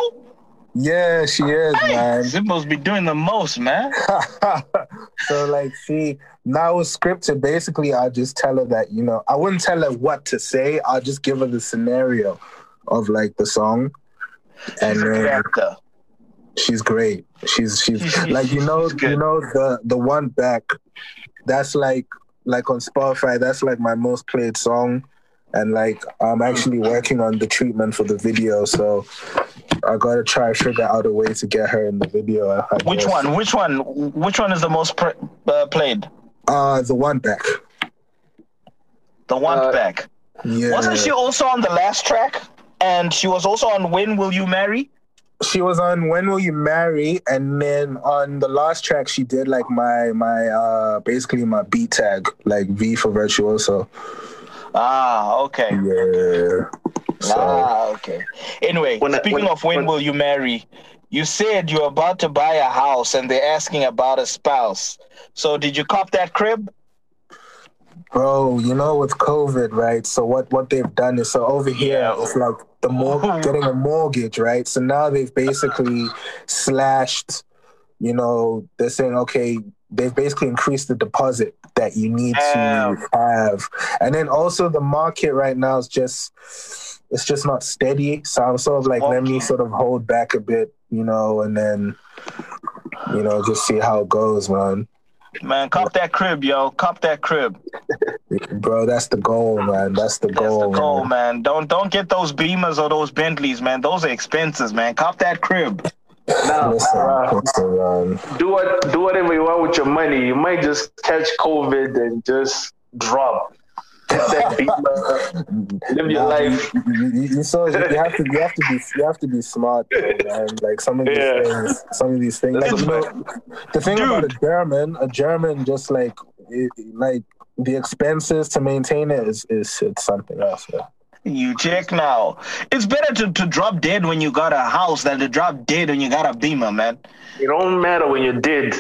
S6: Yeah, she is, man.
S5: Zimbo's be doing the most, man.
S6: so like she now scripted. Basically, I'll just tell her that you know I wouldn't tell her what to say. I'll just give her the scenario of like the song, and
S5: She's
S6: then she's great. She's she's
S5: She's-
S6: like you know you know the the one back. That's like like on Spotify. That's like my most played song, and like I'm actually working on the treatment for the video. So I gotta try to figure out a way to get her in the video.
S5: Which one? Which one? Which one is the most pr- uh, played?
S6: Uh, the one back.
S5: The one
S4: Uh,
S5: back.
S6: Yeah.
S5: Wasn't she also on the last track? And she was also on When Will You Marry?
S6: she was on when will you marry and then on the last track she did like my my uh basically my beat tag like v for virtuoso
S5: Ah, okay.
S6: yeah so
S5: Ah, okay. Anyway,
S4: When I-
S5: speaking
S4: when-
S5: of when,
S4: when-
S5: will you marry, you said you're about to buy a house and they're asking about a spouse. So did you cop that crib?
S6: bro you know with covid right so what what they've done is so over here
S5: Yeah.
S6: it's like the more getting a mortgage right so now they've basically slashed you know they're saying okay they've basically increased the deposit that you need
S5: Damn.
S6: to have and then also the market right now is just it's just not steady so i'm sort of like let me sort of hold back a bit you know and then you know just see how it goes man
S5: Man, cop that crib, yo. Cop that crib.
S6: bro that's the goal man that's the
S5: That's
S6: goal
S5: the goal,
S6: man.
S5: man. Don't don't get those Beamers or those Bentleys, man. Those are expenses, man. Cop that crib.
S4: Now,
S6: Listen,
S4: uh,
S6: listen, man.
S4: do what do whatever you want with your money. You might just catch COVID and just drop. Get that beamer, live your
S6: Nah,
S4: life.
S6: You, you, you- you saw you have to you have to be you have to be smart, man. Like some of these
S4: Yeah.
S6: things, some of these things. Like you know, the thing about a German, a German just like it, like the expenses to maintain it is is it's something else. Man.
S5: You check now. It's better to, to drop dead when you got a house than to drop dead when you got a Beamer, man.
S4: It don't matter when you're dead.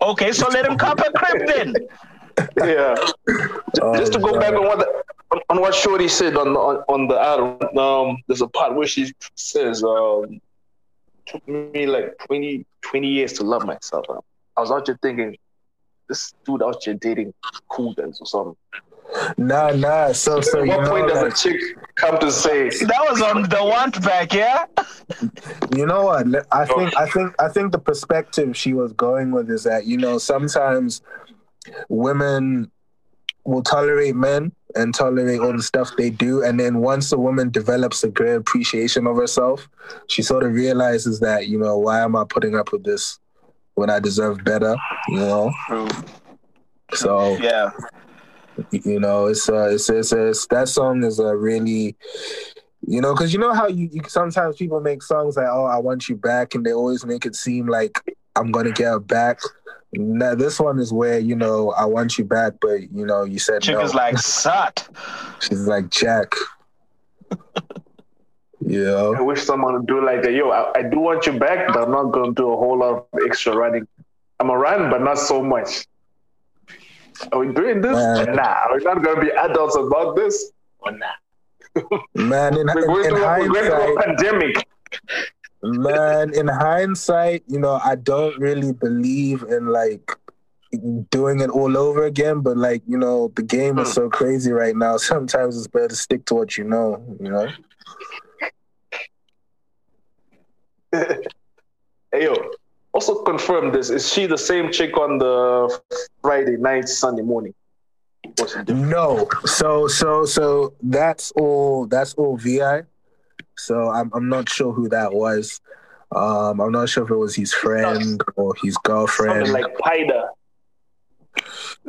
S5: Okay, so let him cop a crib then.
S4: Yeah. Just to go
S6: Oh,
S4: back on what the, on, on what Shorty said on the on, on the album, um, there's a part where she says, um, took me like 20, 20 years to love myself. I was out here thinking, this dude out here dating cool guys or something.
S6: Nah, nah. So so
S4: At what
S6: know,
S4: point does
S6: like,
S4: a chick come to say,
S5: That was on the want back, yeah?
S6: you know what? I oh. think I think I think the perspective she was going with is that you know sometimes women will tolerate men and tolerate all the stuff they do, and then once a woman develops a great appreciation of herself, she sort of realizes that you know why am I putting up with this when I deserve better? You know. So
S5: Yeah.
S6: You know it's uh it's it's, it's that song is a really you know because you know how you, you sometimes people make songs like oh i want you back and they always make it seem like i'm gonna get her back now this one is where you know i want you back but you know you said
S5: Chick
S6: no
S5: is like, sut.
S6: she's like jack yeah.
S4: I wish someone would do like, that. yo, I, I do want you back, but I'm not going to do a whole lot of extra running. I'm a run, but not so much. Are we doing this?
S6: Man.
S4: Nah, we're not going to be adults about this. Or nah.
S6: man in,
S4: We're going,
S6: in, in
S4: we're going through a
S6: hindsight
S4: pandemic.
S6: man in hindsight you know i don't really believe in like doing it all over again but like you know the game is hmm. so crazy right now sometimes it's better to stick to what you know you know
S4: Hey, yo, also confirm this. Is she the same chick on the Friday night, Sunday morning? What's it different?
S6: no so so so that's all that's all vi so i'm, I'm not sure who that was um i'm not sure if it was his friend or his girlfriend
S4: Something like Pida.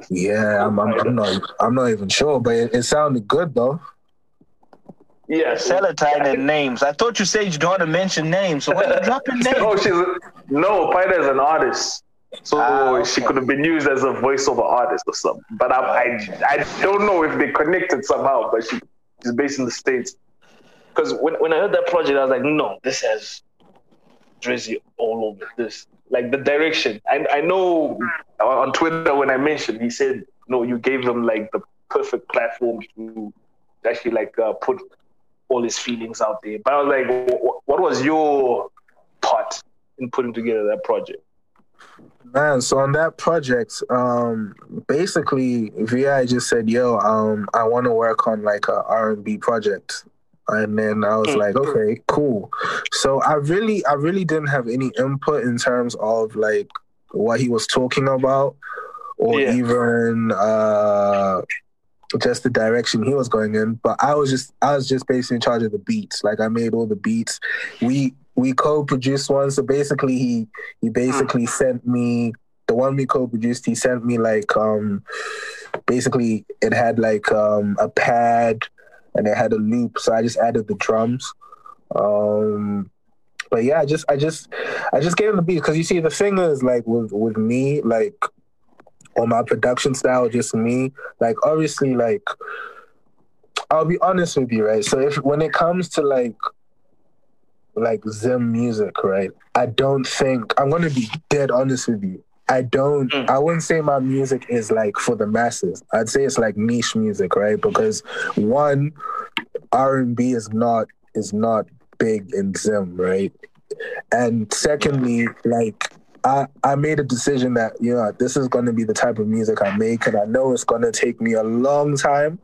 S6: yeah I'm, I'm, I'm not i'm not even sure but it, it sounded good though
S4: Yeah,
S5: Seletine and names. I thought you said you don't want to mention names, so why you dropping names?
S4: No, she's no Pida is an artist. So
S5: Ah,
S4: she could have been used as a voiceover artist or something. But I, I, I don't know if they connected somehow. But she, she's based in the states. Because when, when I heard that project, I was like, no, this has Drissy all over this. Like the direction. I, I know on Twitter when I mentioned, he said, no, you gave them like the perfect platform to actually like uh, put all his feelings out there. But I was like, what was your part in putting together that project?
S6: Man, so on that project, um, basically VI just said, "Yo, um, I want to work on like a R and B project," and then I was like, "Okay, cool." So I really, I really didn't have any input in terms of like what he was talking about, or
S4: Yeah.
S6: even uh, just the direction he was going in. But I was just, I was just basically in charge of the beats. Like I made all the beats. We we co-produced one, so basically he he basically sent me the one we co-produced he sent me like um basically it had like um a pad and it had a loop so i just added the drums um but yeah i just i just i just gave him the beat because you see the thing is like with with me like on my production style just me like obviously like i'll be honest with you right so if when it comes to like like Zim music, right? I don't think I'm gonna be dead honest with you. I don't mm. I wouldn't say my music is like for the masses. I'd say it's like niche music, right? Because one, R and B is not is not big in Zim, right? And secondly, like I, I made a decision that you know this is going to be the type of music I make, and I know it's going to take me a long time,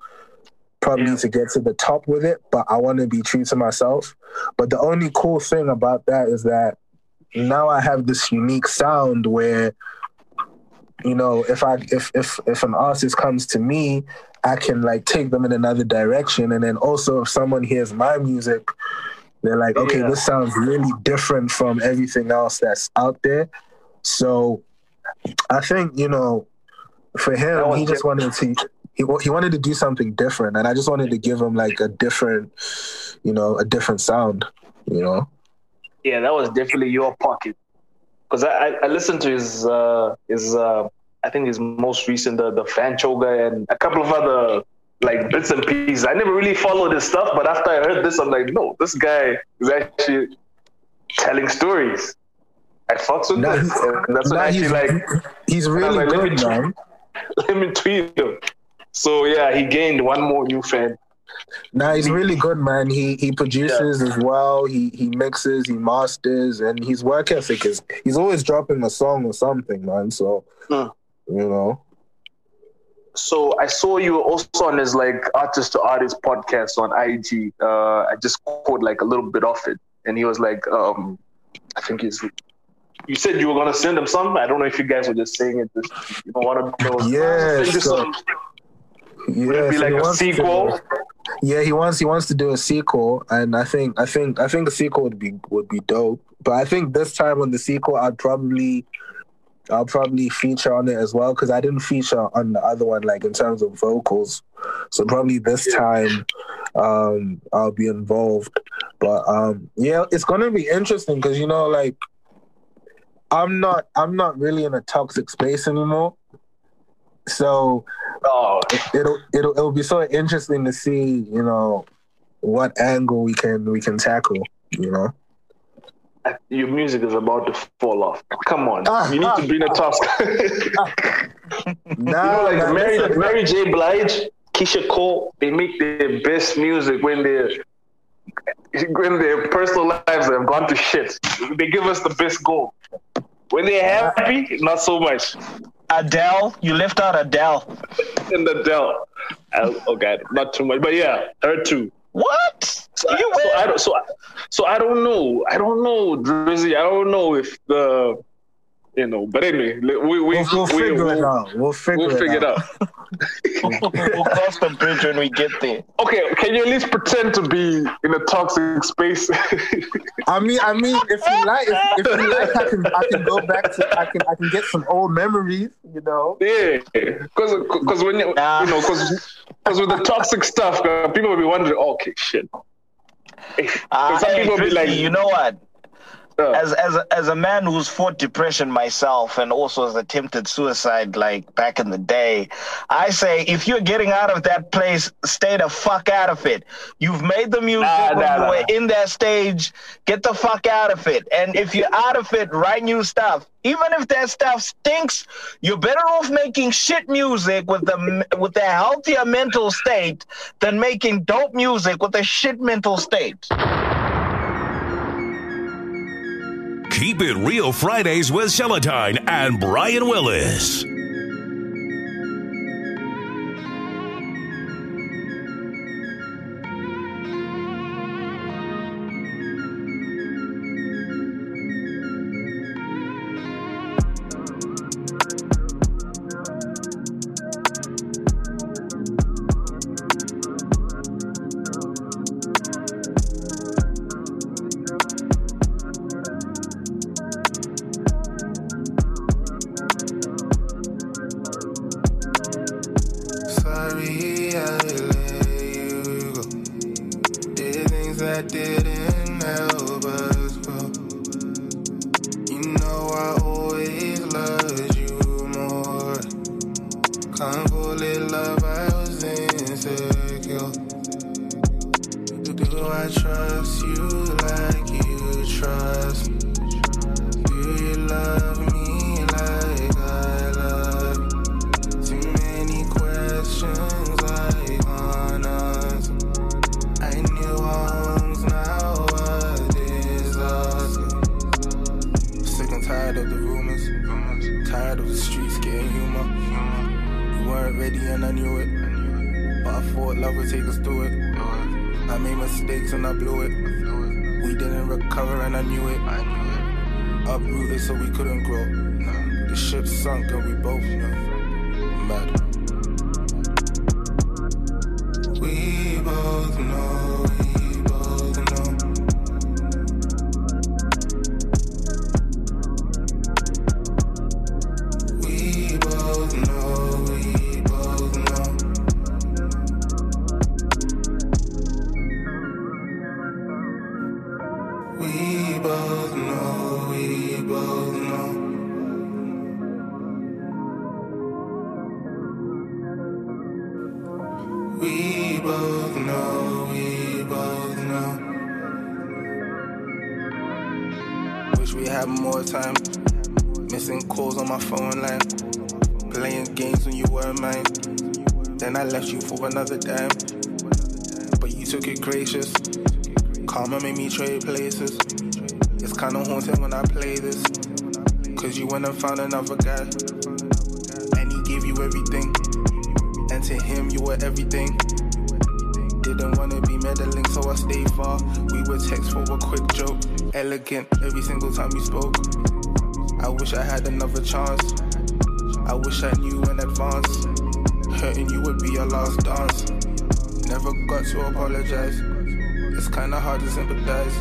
S6: probably to get to the top with it. But I want to be true to myself. But the only cool thing about that is that now I have this unique sound where, you know, if I if if if an artist comes to me, I can like take them in another direction, and then also if someone hears my music, they're like, okay,
S4: Yeah.
S6: this sounds really different from everything else that's out there. So I think you know, for him, he just wanted to he he wanted to do something different, and I just wanted to give him like a different, you know, a different sound. You know,
S4: Yeah, that was definitely your pocket. Because I, I, listened to his uh, his uh, I think his most recent the the Fanchoga and a couple of other like bits and pieces. I never really followed his stuff, but after I heard this, I'm like, no, this guy is actually telling stories. I fucks with
S6: Nah,
S4: this, and that's what
S6: nah,
S4: actually
S6: he's,
S4: like.
S6: he's
S4: I
S6: really
S4: like, let me
S6: good,
S4: tweet-
S6: man.
S4: Let me tweet him. So yeah, he gained one more new fan.
S6: Nah, he's really good, man. He he produces as well. He he mixes, he masters, and his work ethic is he's always dropping a song or something, man. So
S4: Mm.
S6: you know,
S4: So I saw you also on his like artist to artist podcast on IG. Uh, I just caught like a little bit of it, and he was like, um, I think he's. You said you were gonna send them some. I don't know if you guys were just saying it. Just you know, one of those.
S6: Yeah, so- yeah.
S4: Would it be
S6: so
S4: like a
S6: to-
S4: sequel?
S6: yeah, he wants he wants to do a sequel, and I think I think I think a sequel would be would be dope. But I think this time on the sequel, I'd probably I'll probably feature on it as well because I didn't feature on the other one like in terms of vocals. So probably this time um I'll be involved. But um yeah, it's gonna be interesting because you know like I'm not I'm not really in a toxic space anymore. So
S4: Oh,
S6: it'll it'll it'll be so interesting to see, you know, what angle we can we can tackle, you know.
S4: your music is about to fall off. Come on,
S6: Ah,
S4: you need
S6: ah,
S4: to be in a task.
S6: Nah,
S4: you know, like
S6: man,
S4: Mary,
S6: listen,
S4: Mary J. Blige, Keyshia Cole, they make their best music when they're when their personal lives have gone to shit. They give us the best gold. When they're happy, not so much.
S5: Adele, you left out Adele.
S4: In the Dell. Oh, oh God, not too much, but yeah, her too.
S5: What?
S4: So, I, so I don't. So, I- so I don't know. I don't know, Drissy. I don't know if the, you know. But anyway, we we
S6: we'll, we'll
S4: we-
S6: figure it
S4: we'll-
S6: out. We'll figure,
S4: We'll figure it out.
S5: we'll cross the bridge when we get there.
S4: Okay, can you at least pretend to be in a toxic space?
S6: I mean, I mean, if you like, if, if you like, I can, I can go back to, I can, I can get some old memories, you know.
S4: yeah, because because when you
S5: Nah.
S4: you know because because with the toxic stuff, uh, people will be wondering, okay, shit. Because
S5: Uh,
S4: some
S5: hey,
S4: people will be like,
S5: you know what? As as a, as a man who's fought depression myself and also has attempted suicide like back in the day, I say if you're getting out of that place, stay the fuck out of it. You've made the music
S4: Nah,
S5: when
S4: nah,
S5: you
S4: nah.
S5: were in that stage. Get the fuck out of it. And if you're out of it, write new stuff. Even if that stuff stinks, you're better off making shit music with the with a healthier mental state than making dope music with a shit mental state.
S3: Keep It Real Fridays with Seletine and Brian Willis.
S6: That didn't help us apologize. It's kinda hard to sympathize.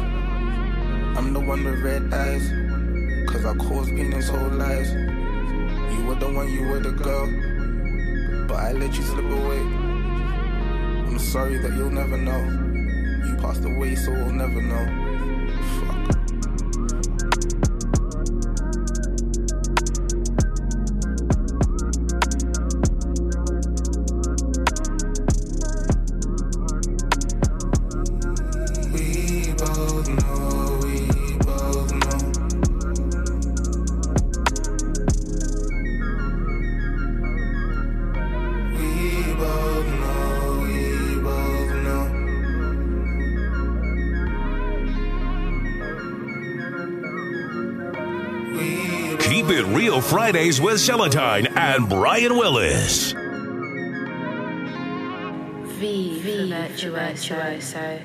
S6: I'm the one with red eyes. Cause I caused pain and told lies. You were the one, you were the girl. But I let you slip away. I'm sorry that you'll never know. You passed away, so we'll never know.
S3: Fridays with Seletine and Brian Willis.
S10: V for virtuoso.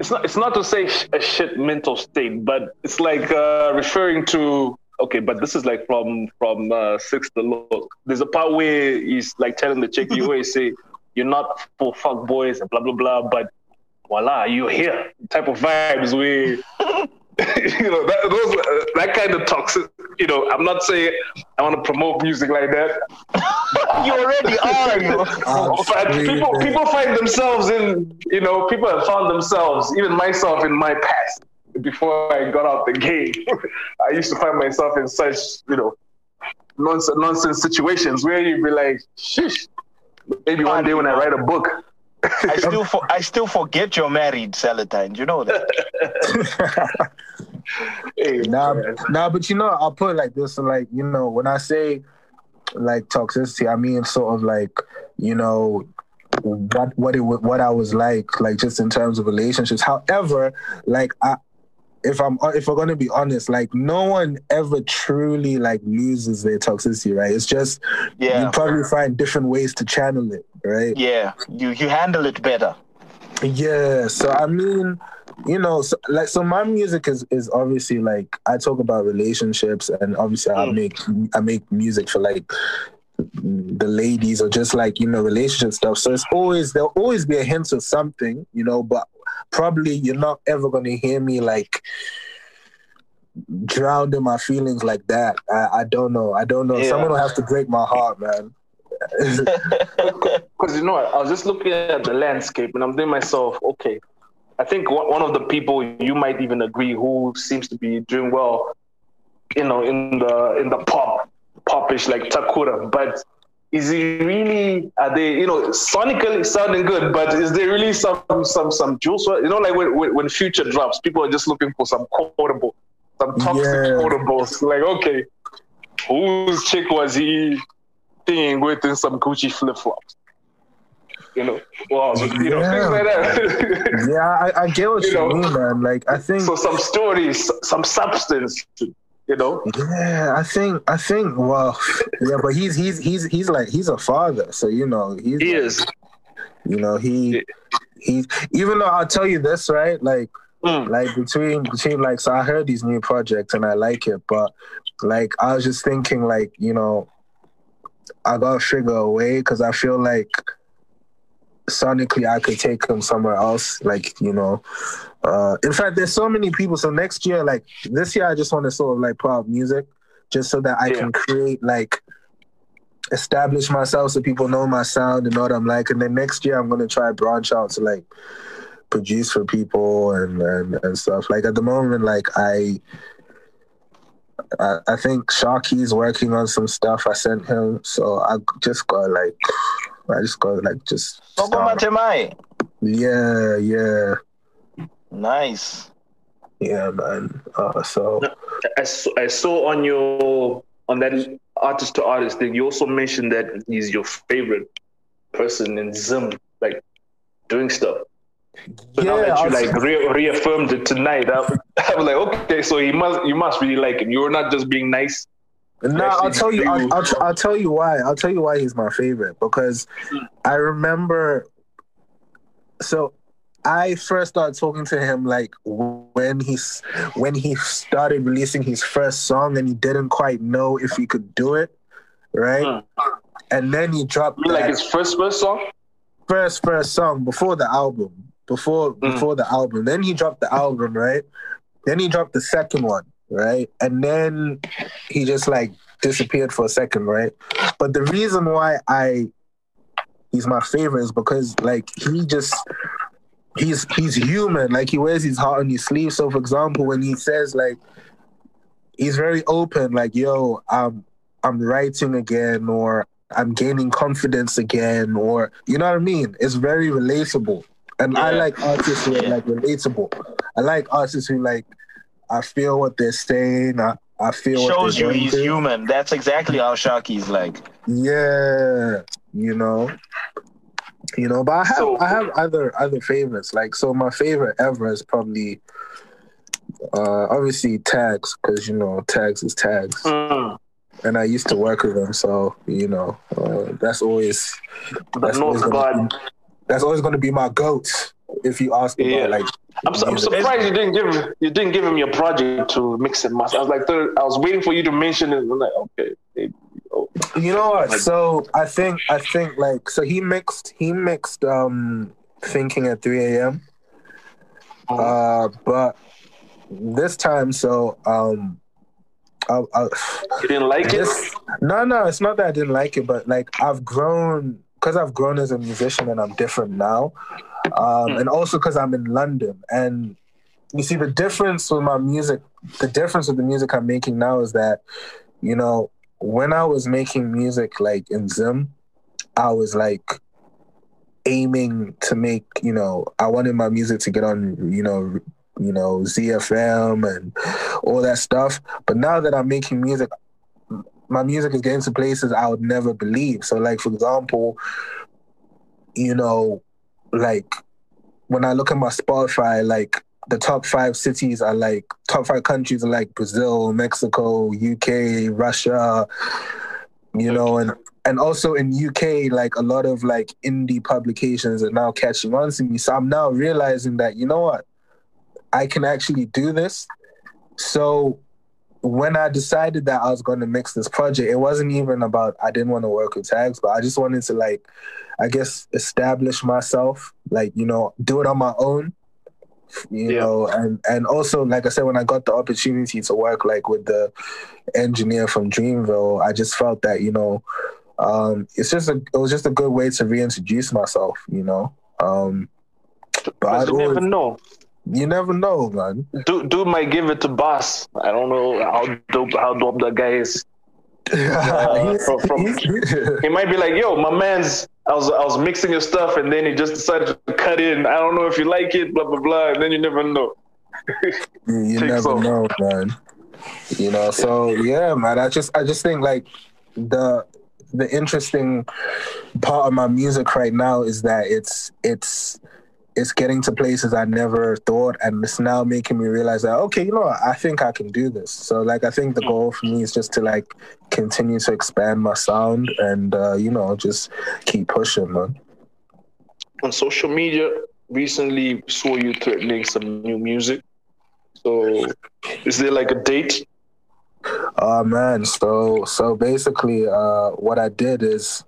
S4: it's not it's not to say sh- a shit mental state, but it's like uh, referring to okay, but this is like from from uh, Six the Look. There's a part where he's like telling the chick, you always say you're not for fuck boys and blah blah blah, but voila, you're here. Type of vibes where you know that those uh, that kind of toxic. You know, I'm not saying I want to promote music like that,
S5: you already are. You.
S4: But people people find themselves in you know people have found themselves even myself in my past before I got out the game. I used to find myself in such you know nonsense nonsense situations where you'd be like, shish. Maybe one day when I write a book.
S5: I still for, I still forget you're married, Seletine. You know that.
S4: Hey,
S6: Nah,
S4: man.
S6: nah, but you know, I'll put it like this. So like, you know, when I say like toxicity, I mean sort of like, you know, what what it what I was like, like just in terms of relationships. However, like I if I'm if we're gonna be honest, like no one ever truly like loses their toxicity, right? It's just
S5: Yeah.
S6: you probably find different ways to channel it, right?
S5: Yeah, you you handle it better.
S6: Yeah, so I mean, you know, so, like so my music is is obviously like I talk about relationships and obviously I mm. make I make music for like the ladies or just like you know relationship stuff. So it's always there'll always be a hint of something, you know, but probably you're not ever gonna hear me like drowned in my feelings like that. I, I don't know. I don't know.
S4: Yeah.
S6: Someone will have to break my heart, man.
S4: Because you know I was just looking at the landscape and I'm thinking myself, okay, I think one of the people you might even agree who seems to be doing well, you know, in the in the pop popish like Takura, but is he really? Are they? You know, sonically sounding good, but is there really some some some juice? You know, like when when, Future drops, people are just looking for some quotable, some toxic
S6: Yeah.
S4: quotables. Like, okay, whose chick was he thing with in some Gucci flip flops? You know, well, you know, things like that.
S6: yeah, I, I get what
S4: You
S6: you,
S4: know.
S6: mean, man. Like I think
S4: so some stories, some substance. You know,
S6: Yeah, I think I think well, yeah, but he's he's he's he's like he's a father, so you know he's
S4: he is.
S6: you know he he even though I'll tell you this right, like
S4: Mm.
S6: like between between like so I heard these new projects and I like it, but like I was just thinking like you know I gotta figure a way because I feel like sonically I could take him somewhere else, like you know. Uh, in fact, there's so many people. So next year, like this year, I just want to sort of like put out music, just so that I can create like establish myself so people know my sound and know what I'm like. And then next year, I'm gonna try branch out to like produce for people and and, and stuff. Like at the moment, like I. I, I think Sharky's working on some stuff I sent him, so I just got like, I just got like just
S5: Soko Matemai.
S6: yeah, yeah,
S5: Nice.
S6: yeah, man. Uh, so
S4: I saw, I saw on your on that artist to artist thing. You also mentioned that he's your favorite person in Zim, like doing stuff. So now
S6: Yeah,
S4: that you
S6: I'll-
S4: like re- reaffirmed it tonight, I, I was like, okay, so he must you must really like him. You're not just being nice.
S6: No, I'll tell you. I'll, I'll, I'll tell you why. I'll tell you why he's my favorite because I remember. So, I first started talking to him like when he's when he started releasing his first song and he didn't quite know if he could do it, right? And then he dropped
S4: You like
S6: that
S4: his first first song?
S6: first first song before the album, before
S4: Mm.
S6: before the album. Then he dropped the album, right? Then he dropped the second one, right? And then he just like disappeared for a second, right? But the reason why I he's my favorite is because like he just he's he's human. Like he wears his heart on his sleeve. So for example, when he says like he's very open, like, yo, I'm I'm writing again or I'm gaining confidence again, or you know what I mean? It's very relatable. And I like artists who are like relatable. I like artists who like I feel what they're saying. I, I feel what
S5: Shows
S6: they're
S5: you he's
S6: through.
S5: human. That's exactly how Sharky's like.
S6: Yeah, you know, you know. But I have
S4: So-
S6: I have other other favorites. Like so, my favorite ever is probably uh obviously Tags because you know Tags is Tags,
S4: Mm.
S6: and I used to work with him, so you know uh, that's always that's always
S4: North
S6: gonna that's always going to be my goat. If you ask me
S4: Yeah.
S6: about like,
S4: I'm, su- I'm surprised you didn't give you didn't give him your project to mix and master. I was like, I was waiting for you to mention it. I'm like, okay, maybe. Oh.
S6: You know what?
S4: Like-
S6: So I think I think like so he mixed he mixed um thinking at 3 a.m. Uh but this time so um I, I,
S4: You didn't like it?
S6: no, no. It's not that I didn't like it, but like I've grown because I've grown as a musician and I'm different now, um, and also because I'm in London. And you see, the difference with my music, the difference with the music I'm making now is that, you know, when I was making music like in Zim, I was like aiming to make, you know, I wanted my music to get on, you know, you know, ZFM and all that stuff. But now that I'm making music, my music is getting to places I would never believe. So, like for example, you know, like when I look at my Spotify, like the top five cities are like top five countries are like Brazil, Mexico, UK, Russia, you know, and and also in UK, like a lot of like indie publications are now catching on to me. So I'm now realizing that you know what, I can actually do this. So when I decided that I was going to mix this project, it wasn't even about I didn't want to work with tags, but I just wanted to like, I guess, establish myself, like you know, do it on my own, you know, and and also like I said, when I got the opportunity to work like with the engineer from Dreamville, I just felt that you know, um, it's just a it was just a good way to reintroduce myself, you know. Um, but
S4: you never know.
S6: You never know, man.
S4: Dude, dude might give it to boss. I don't know how dope how dope that guy is. Uh, from, from, he might be like, "Yo, my man's." I was I was mixing your stuff, and then he just decided to cut in. I don't know if you like it, blah blah blah, and then you never know.
S6: you never
S4: some.
S6: know, man. You know, so yeah, man. I just I just think like the the interesting part of my music right now is that it's it's it's getting to places I never thought, and it's now making me realize that okay, you know, what, I think I can do this. So like, I think the goal for me is just to like continue to expand my sound and uh, you know just keep pushing, man.
S4: On social media, recently saw you threatening some new music. So, is there like a date?
S6: Oh man, so so basically, uh, what I did is,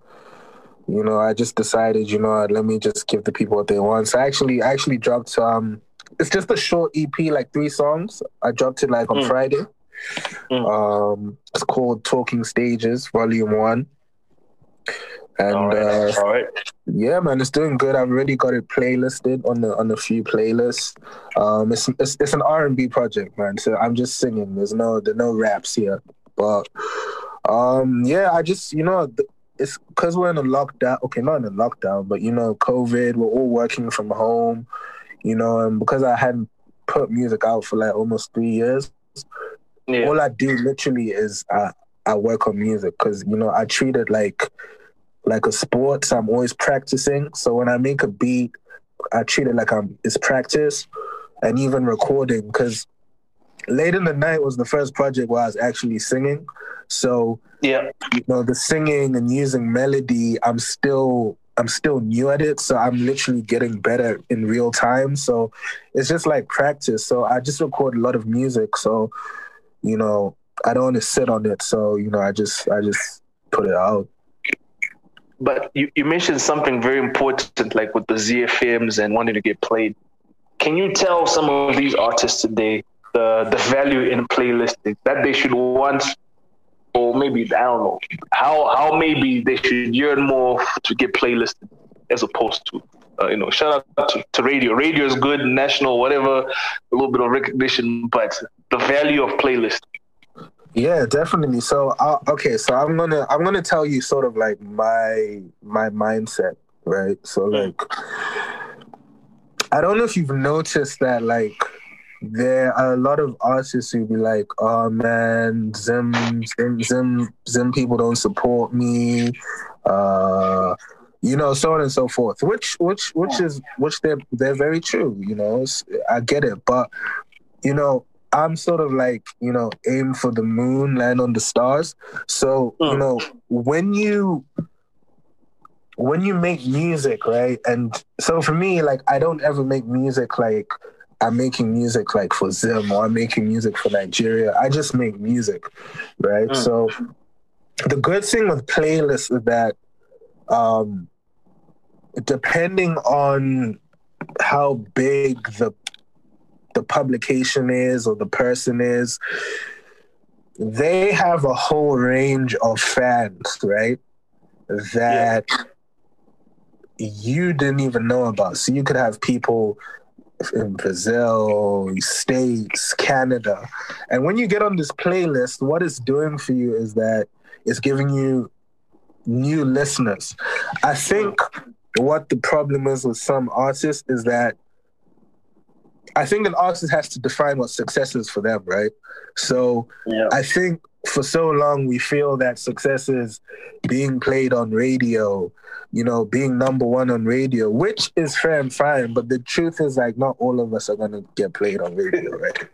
S6: you know, I just decided, you know, let me just give the people what they want. So I actually, I actually dropped um, it's just a short EP, like three songs. I dropped it like on
S4: Mm.
S6: Friday.
S4: Mm.
S6: Um, it's called Talking Stages, Volume One. And
S4: All right,
S6: uh,
S4: all right.
S6: yeah, man, it's doing good. I've already got it playlisted on the on a few playlists. Um, it's it's, it's an R and B project, man. So I'm just singing. There's no there's no raps here, but um, yeah, I just you know th- it's because we're in a lockdown. Okay, not in a lockdown, but you know, COVID. We're all working from home, you know, and because I hadn't put music out for like almost three years,
S4: Yeah.
S6: all I do literally is I I work on music because you know I treat it like like a sport. So I'm always practicing. So when I make a beat, I treat it like I'm it's practice, and even recording because late in the night was the first project where I was actually singing. So
S4: Yeah.
S6: you know the singing and using melody, I'm still I'm still new at it. So I'm literally getting better in real time. So it's just like practice. So I just record a lot of music. So you know I don't want to sit on it. So you know I just I just put it out.
S4: But you, you mentioned something very important, like with the ZFMs and wanting to get played. Can you tell some of these artists today the the value in playlisting that they should want, or maybe I don't know how how maybe they should yearn more to get playlisted as opposed to. Uh, you know, shout out to, to radio. Radio is good, national, whatever, a little bit of recognition, but the value of playlist.
S6: Yeah, definitely. So, uh, okay, so I'm gonna I'm gonna tell you sort of like my my mindset, right? So, like, I don't know if you've noticed that, like, there are a lot of artists who be like, "Oh man, Zim, Zim, Zim, Zim people don't support me," uh, you know, so on and so forth. Which, which, which is which they're they're very true. You know, I get it, but you know, I'm sort of like, you know, aim for the moon, land on the stars. So, you know, when you when you make music, right? And so for me, like I don't ever make music like I'm making music like for Zim or I'm making music for Nigeria. I just make music, right?
S4: Mm.
S6: So the good thing with playlists is that um depending on how big the the publication is or the person is they have a whole range of fans, right? That you didn't even know about. So you could have people in Brazil, States, Canada. And when you get on this playlist, what it's doing for you is that it's giving you new listeners. I think what the problem is with some artists is that I think an artist has to define what success is for them, right? So
S4: Yeah.
S6: I think for so long we feel that success is being played on radio, you know, being number one on radio, which is fair and fine. But the truth is, like, not all of us are gonna get played on radio, right?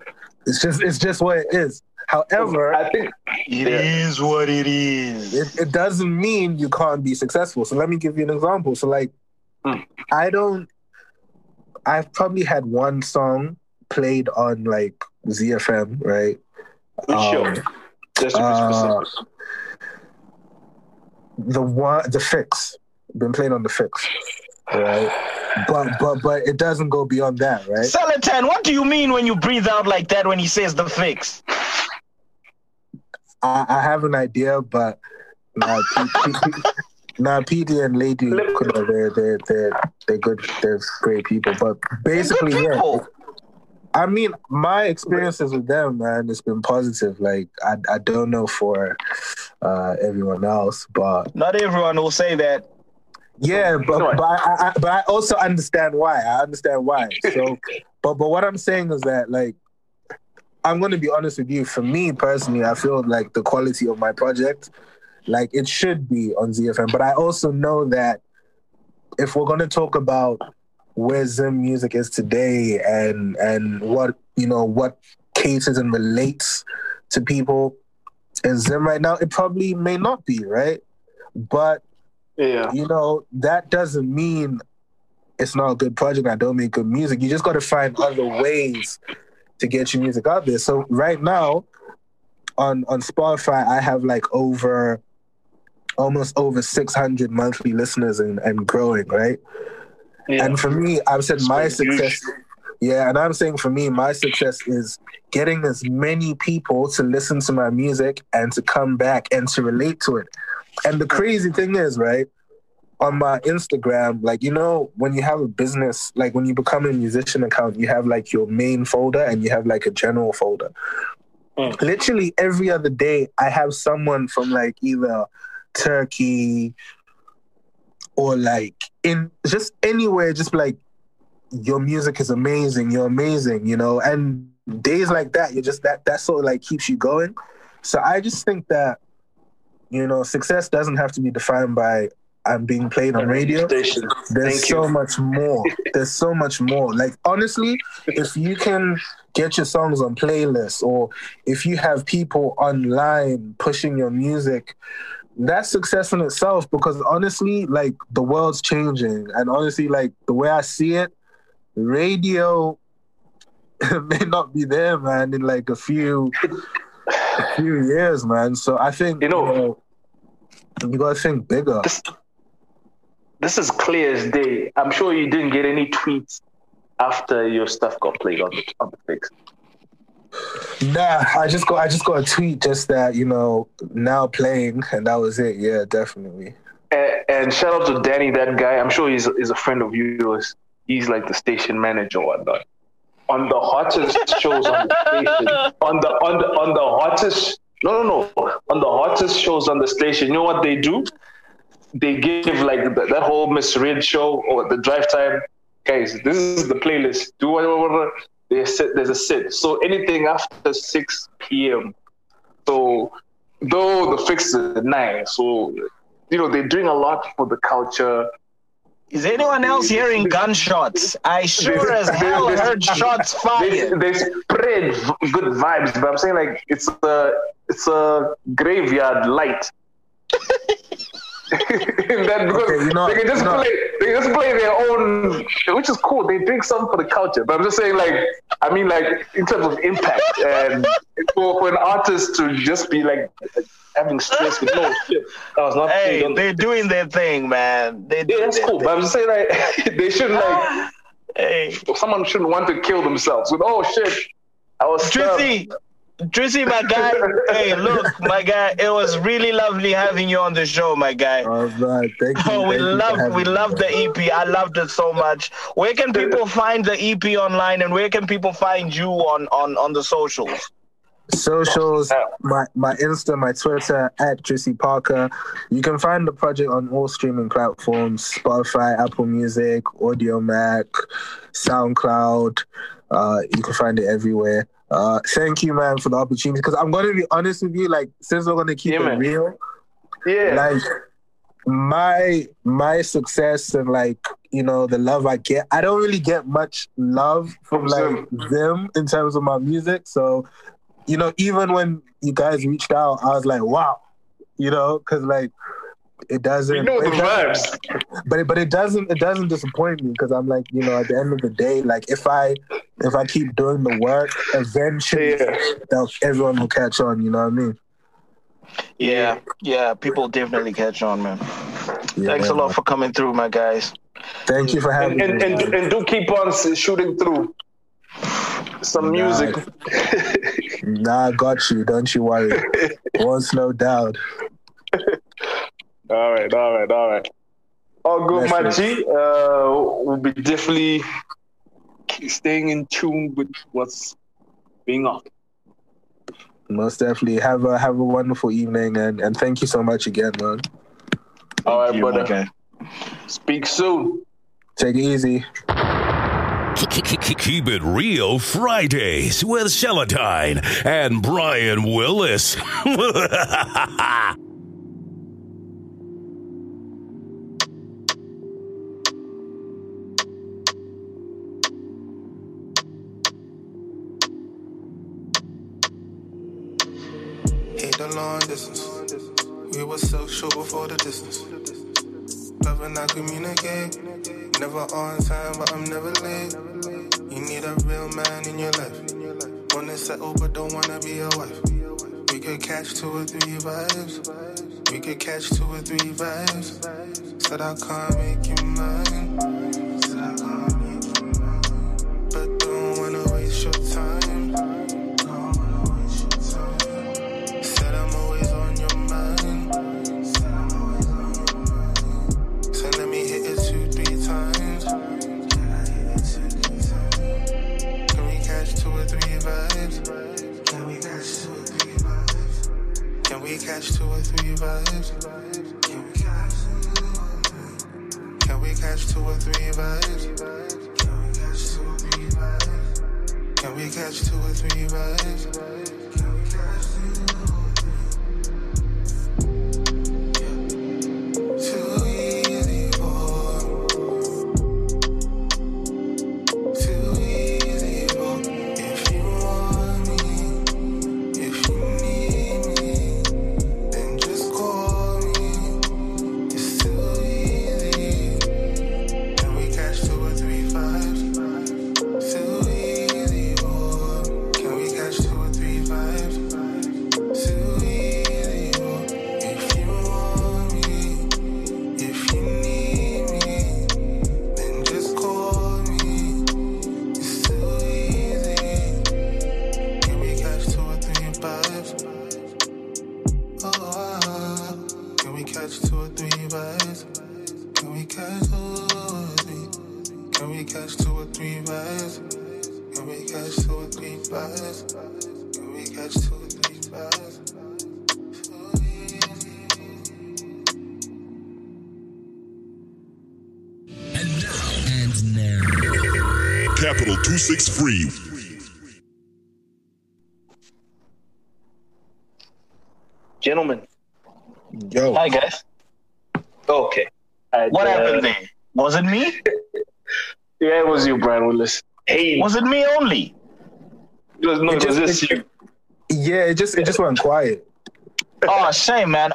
S6: It's just, it's just what it is. However,
S4: I think
S5: It is what it is.
S6: it, it doesn't mean you can't be successful. So let me give you an example. So like,
S4: Hmm.
S6: I don't. I've probably had one song played on like ZFM, right?
S4: Which
S6: Um,
S4: show? Just to be
S6: uh,
S4: specific.
S6: the one, the fix, been playing on the fix, right? But but but it doesn't go beyond that, right?
S5: Seletine, what do you mean when you breathe out like that when he says the fix?
S6: I, I have an idea, but nah, P, P, P, nah, PD and Lady, you know, they're they're they're they're good, they're great people. But basically,
S5: Good
S6: yeah.
S5: People.
S6: I mean, my experiences with them, man, it's been positive. Like, I, I don't know for uh, everyone else, but
S5: Not everyone will say that.
S6: yeah, but
S4: I-
S6: but I, I, but I also understand why. I understand why. So, but but what I'm saying is that like, I'm going to be honest with you. For me personally, I feel like the quality of my project, like it should be on ZFM. But I also know that if we're going to talk about where Zim music is today and and what you know what cases and relates to people in Zim right now, it probably may not be right, but
S4: Yeah.
S6: you know, that doesn't mean it's not a good project. I don't make good music. You just got to find other ways to get your music out there. So right now, on on Spotify, I have like over almost over six hundred monthly listeners and, and growing. Right,
S4: Yeah.
S6: and for me, I've said my
S4: That's huge.
S6: success. Yeah, and I'm saying for me, my success is getting as many people to listen to my music and to come back and to relate to it. And the crazy thing is, right, on my Instagram, like, you know, when you have a business, like when you become a musician account, you have like your main folder and you have like a general folder.
S4: Mm.
S6: Literally every other day, I have someone from like either Turkey or like in just anywhere, just like, your music is amazing, you're amazing, you know, and days like that, you're just that, that sort of like keeps you going. So I just think that, you know, success doesn't have to be defined by I'm being played on radio. There's
S4: Thank
S6: so
S4: you.
S6: much more. There's so much more. Like honestly, if you can get your songs on playlists or if you have people online pushing your music, that's success in itself because honestly, like the world's changing. And honestly, like the way I see it, radio may not be there, man, in like a few a few years, man. So I think
S4: You know-
S6: you, gotta think bigger.
S4: This, this is clear as day. I'm sure you didn't get any tweets after your stuff got played on the on the fix.
S6: Nah, I just got I just got a tweet just that you know now playing and that was it. Yeah, definitely.
S4: And, and shout out to Danny, that guy. I'm sure he's is a friend of yours. He's like the station manager or whatnot. On the hottest shows on the station, on the on the on the hottest no no no on the hottest shows on the station, you know what they do? They give like the, that whole Miss Red show or the drive time. Guys, this is the playlist. Do whatever. There's a sit, there's a sit. So anything after six p.m. So though the fix is at nine, so you know they're doing a lot for the culture.
S5: Is anyone else hearing gunshots? I sure as hell heard shots
S4: They,
S5: fired.
S4: they spread good vibes, but I'm saying like it's a it's a graveyard light. that because
S6: Okay, you know-
S4: they can just
S6: you know-
S4: play they can just play their own which is cool. They bring something for the culture. But I'm just saying like I mean like in terms of impact and for, for an artist to just be like having stress with no shit. That was not
S5: Hey,
S4: played on
S5: they're doing their thing, man. They
S4: yeah, that's cool. But I'm just saying like they shouldn't like ah.
S5: Hey,
S4: someone shouldn't want to kill themselves with oh shit. I was stabbed.
S5: Drissy, my guy. hey, look, my guy. It was really lovely having you on the show, my guy.
S12: Oh thank you.
S5: Oh, we love we love the EP. I loved it so much. Where can people find the EP online, and where can people find you on on on the socials?
S12: socials, my my Insta, my Twitter at Drissy Parker. You can find the project on all streaming platforms: Spotify, Apple Music, Audiomack, SoundCloud. Uh, you can find it everywhere. Uh, thank you, man, for the opportunity. Because I'm gonna be honest with you, like since we're gonna keep
S4: Yeah,
S12: it real,
S4: Yeah.
S12: like my my success and like you know the love I get, I don't really get much love from like them in terms of my music. So, you know, even when you guys reached out, I was like, wow, you know, because like it doesn't.
S4: We know
S12: it
S4: the
S12: doesn't-
S4: vibes.
S12: but it, but it doesn't it doesn't disappoint me because I'm like you know at the end of the day like if I if I keep doing the work eventually they'll- everyone will catch on you know what I mean
S5: Yeah, yeah. People definitely catch on, man.
S12: Yeah,
S5: Thanks a lot
S12: man.
S5: for coming through, my guys.
S12: thank you for having
S4: And, and,
S12: me
S4: and, and do keep on shooting through some music.
S12: nah I got you don't you worry won't slow down
S4: All right, all right, all right. All good, my G. Uh, we'll be definitely staying in tune with what's being on.
S12: most definitely have a have a wonderful evening and and thank you so much again man
S4: All right,
S5: you,
S4: brother.
S5: okay.
S4: Speak soon.
S12: take it easy.
S3: Keep it real Fridays with Seletine and Brian Willis.
S6: long distance. We were so sure before the distance. Love and I communicate. Never on time, but I'm never late. You need a real man in your life. Wanna settle, but don't wanna be a wife. We could catch two or three vibes. We could catch two or three vibes. Said I can't make you mine.
S5: It me only?
S4: It was, no,
S12: It
S4: it was
S12: just-
S4: just
S12: it-
S4: you.
S12: Yeah, it just it just went quiet.
S5: Oh, shame, man.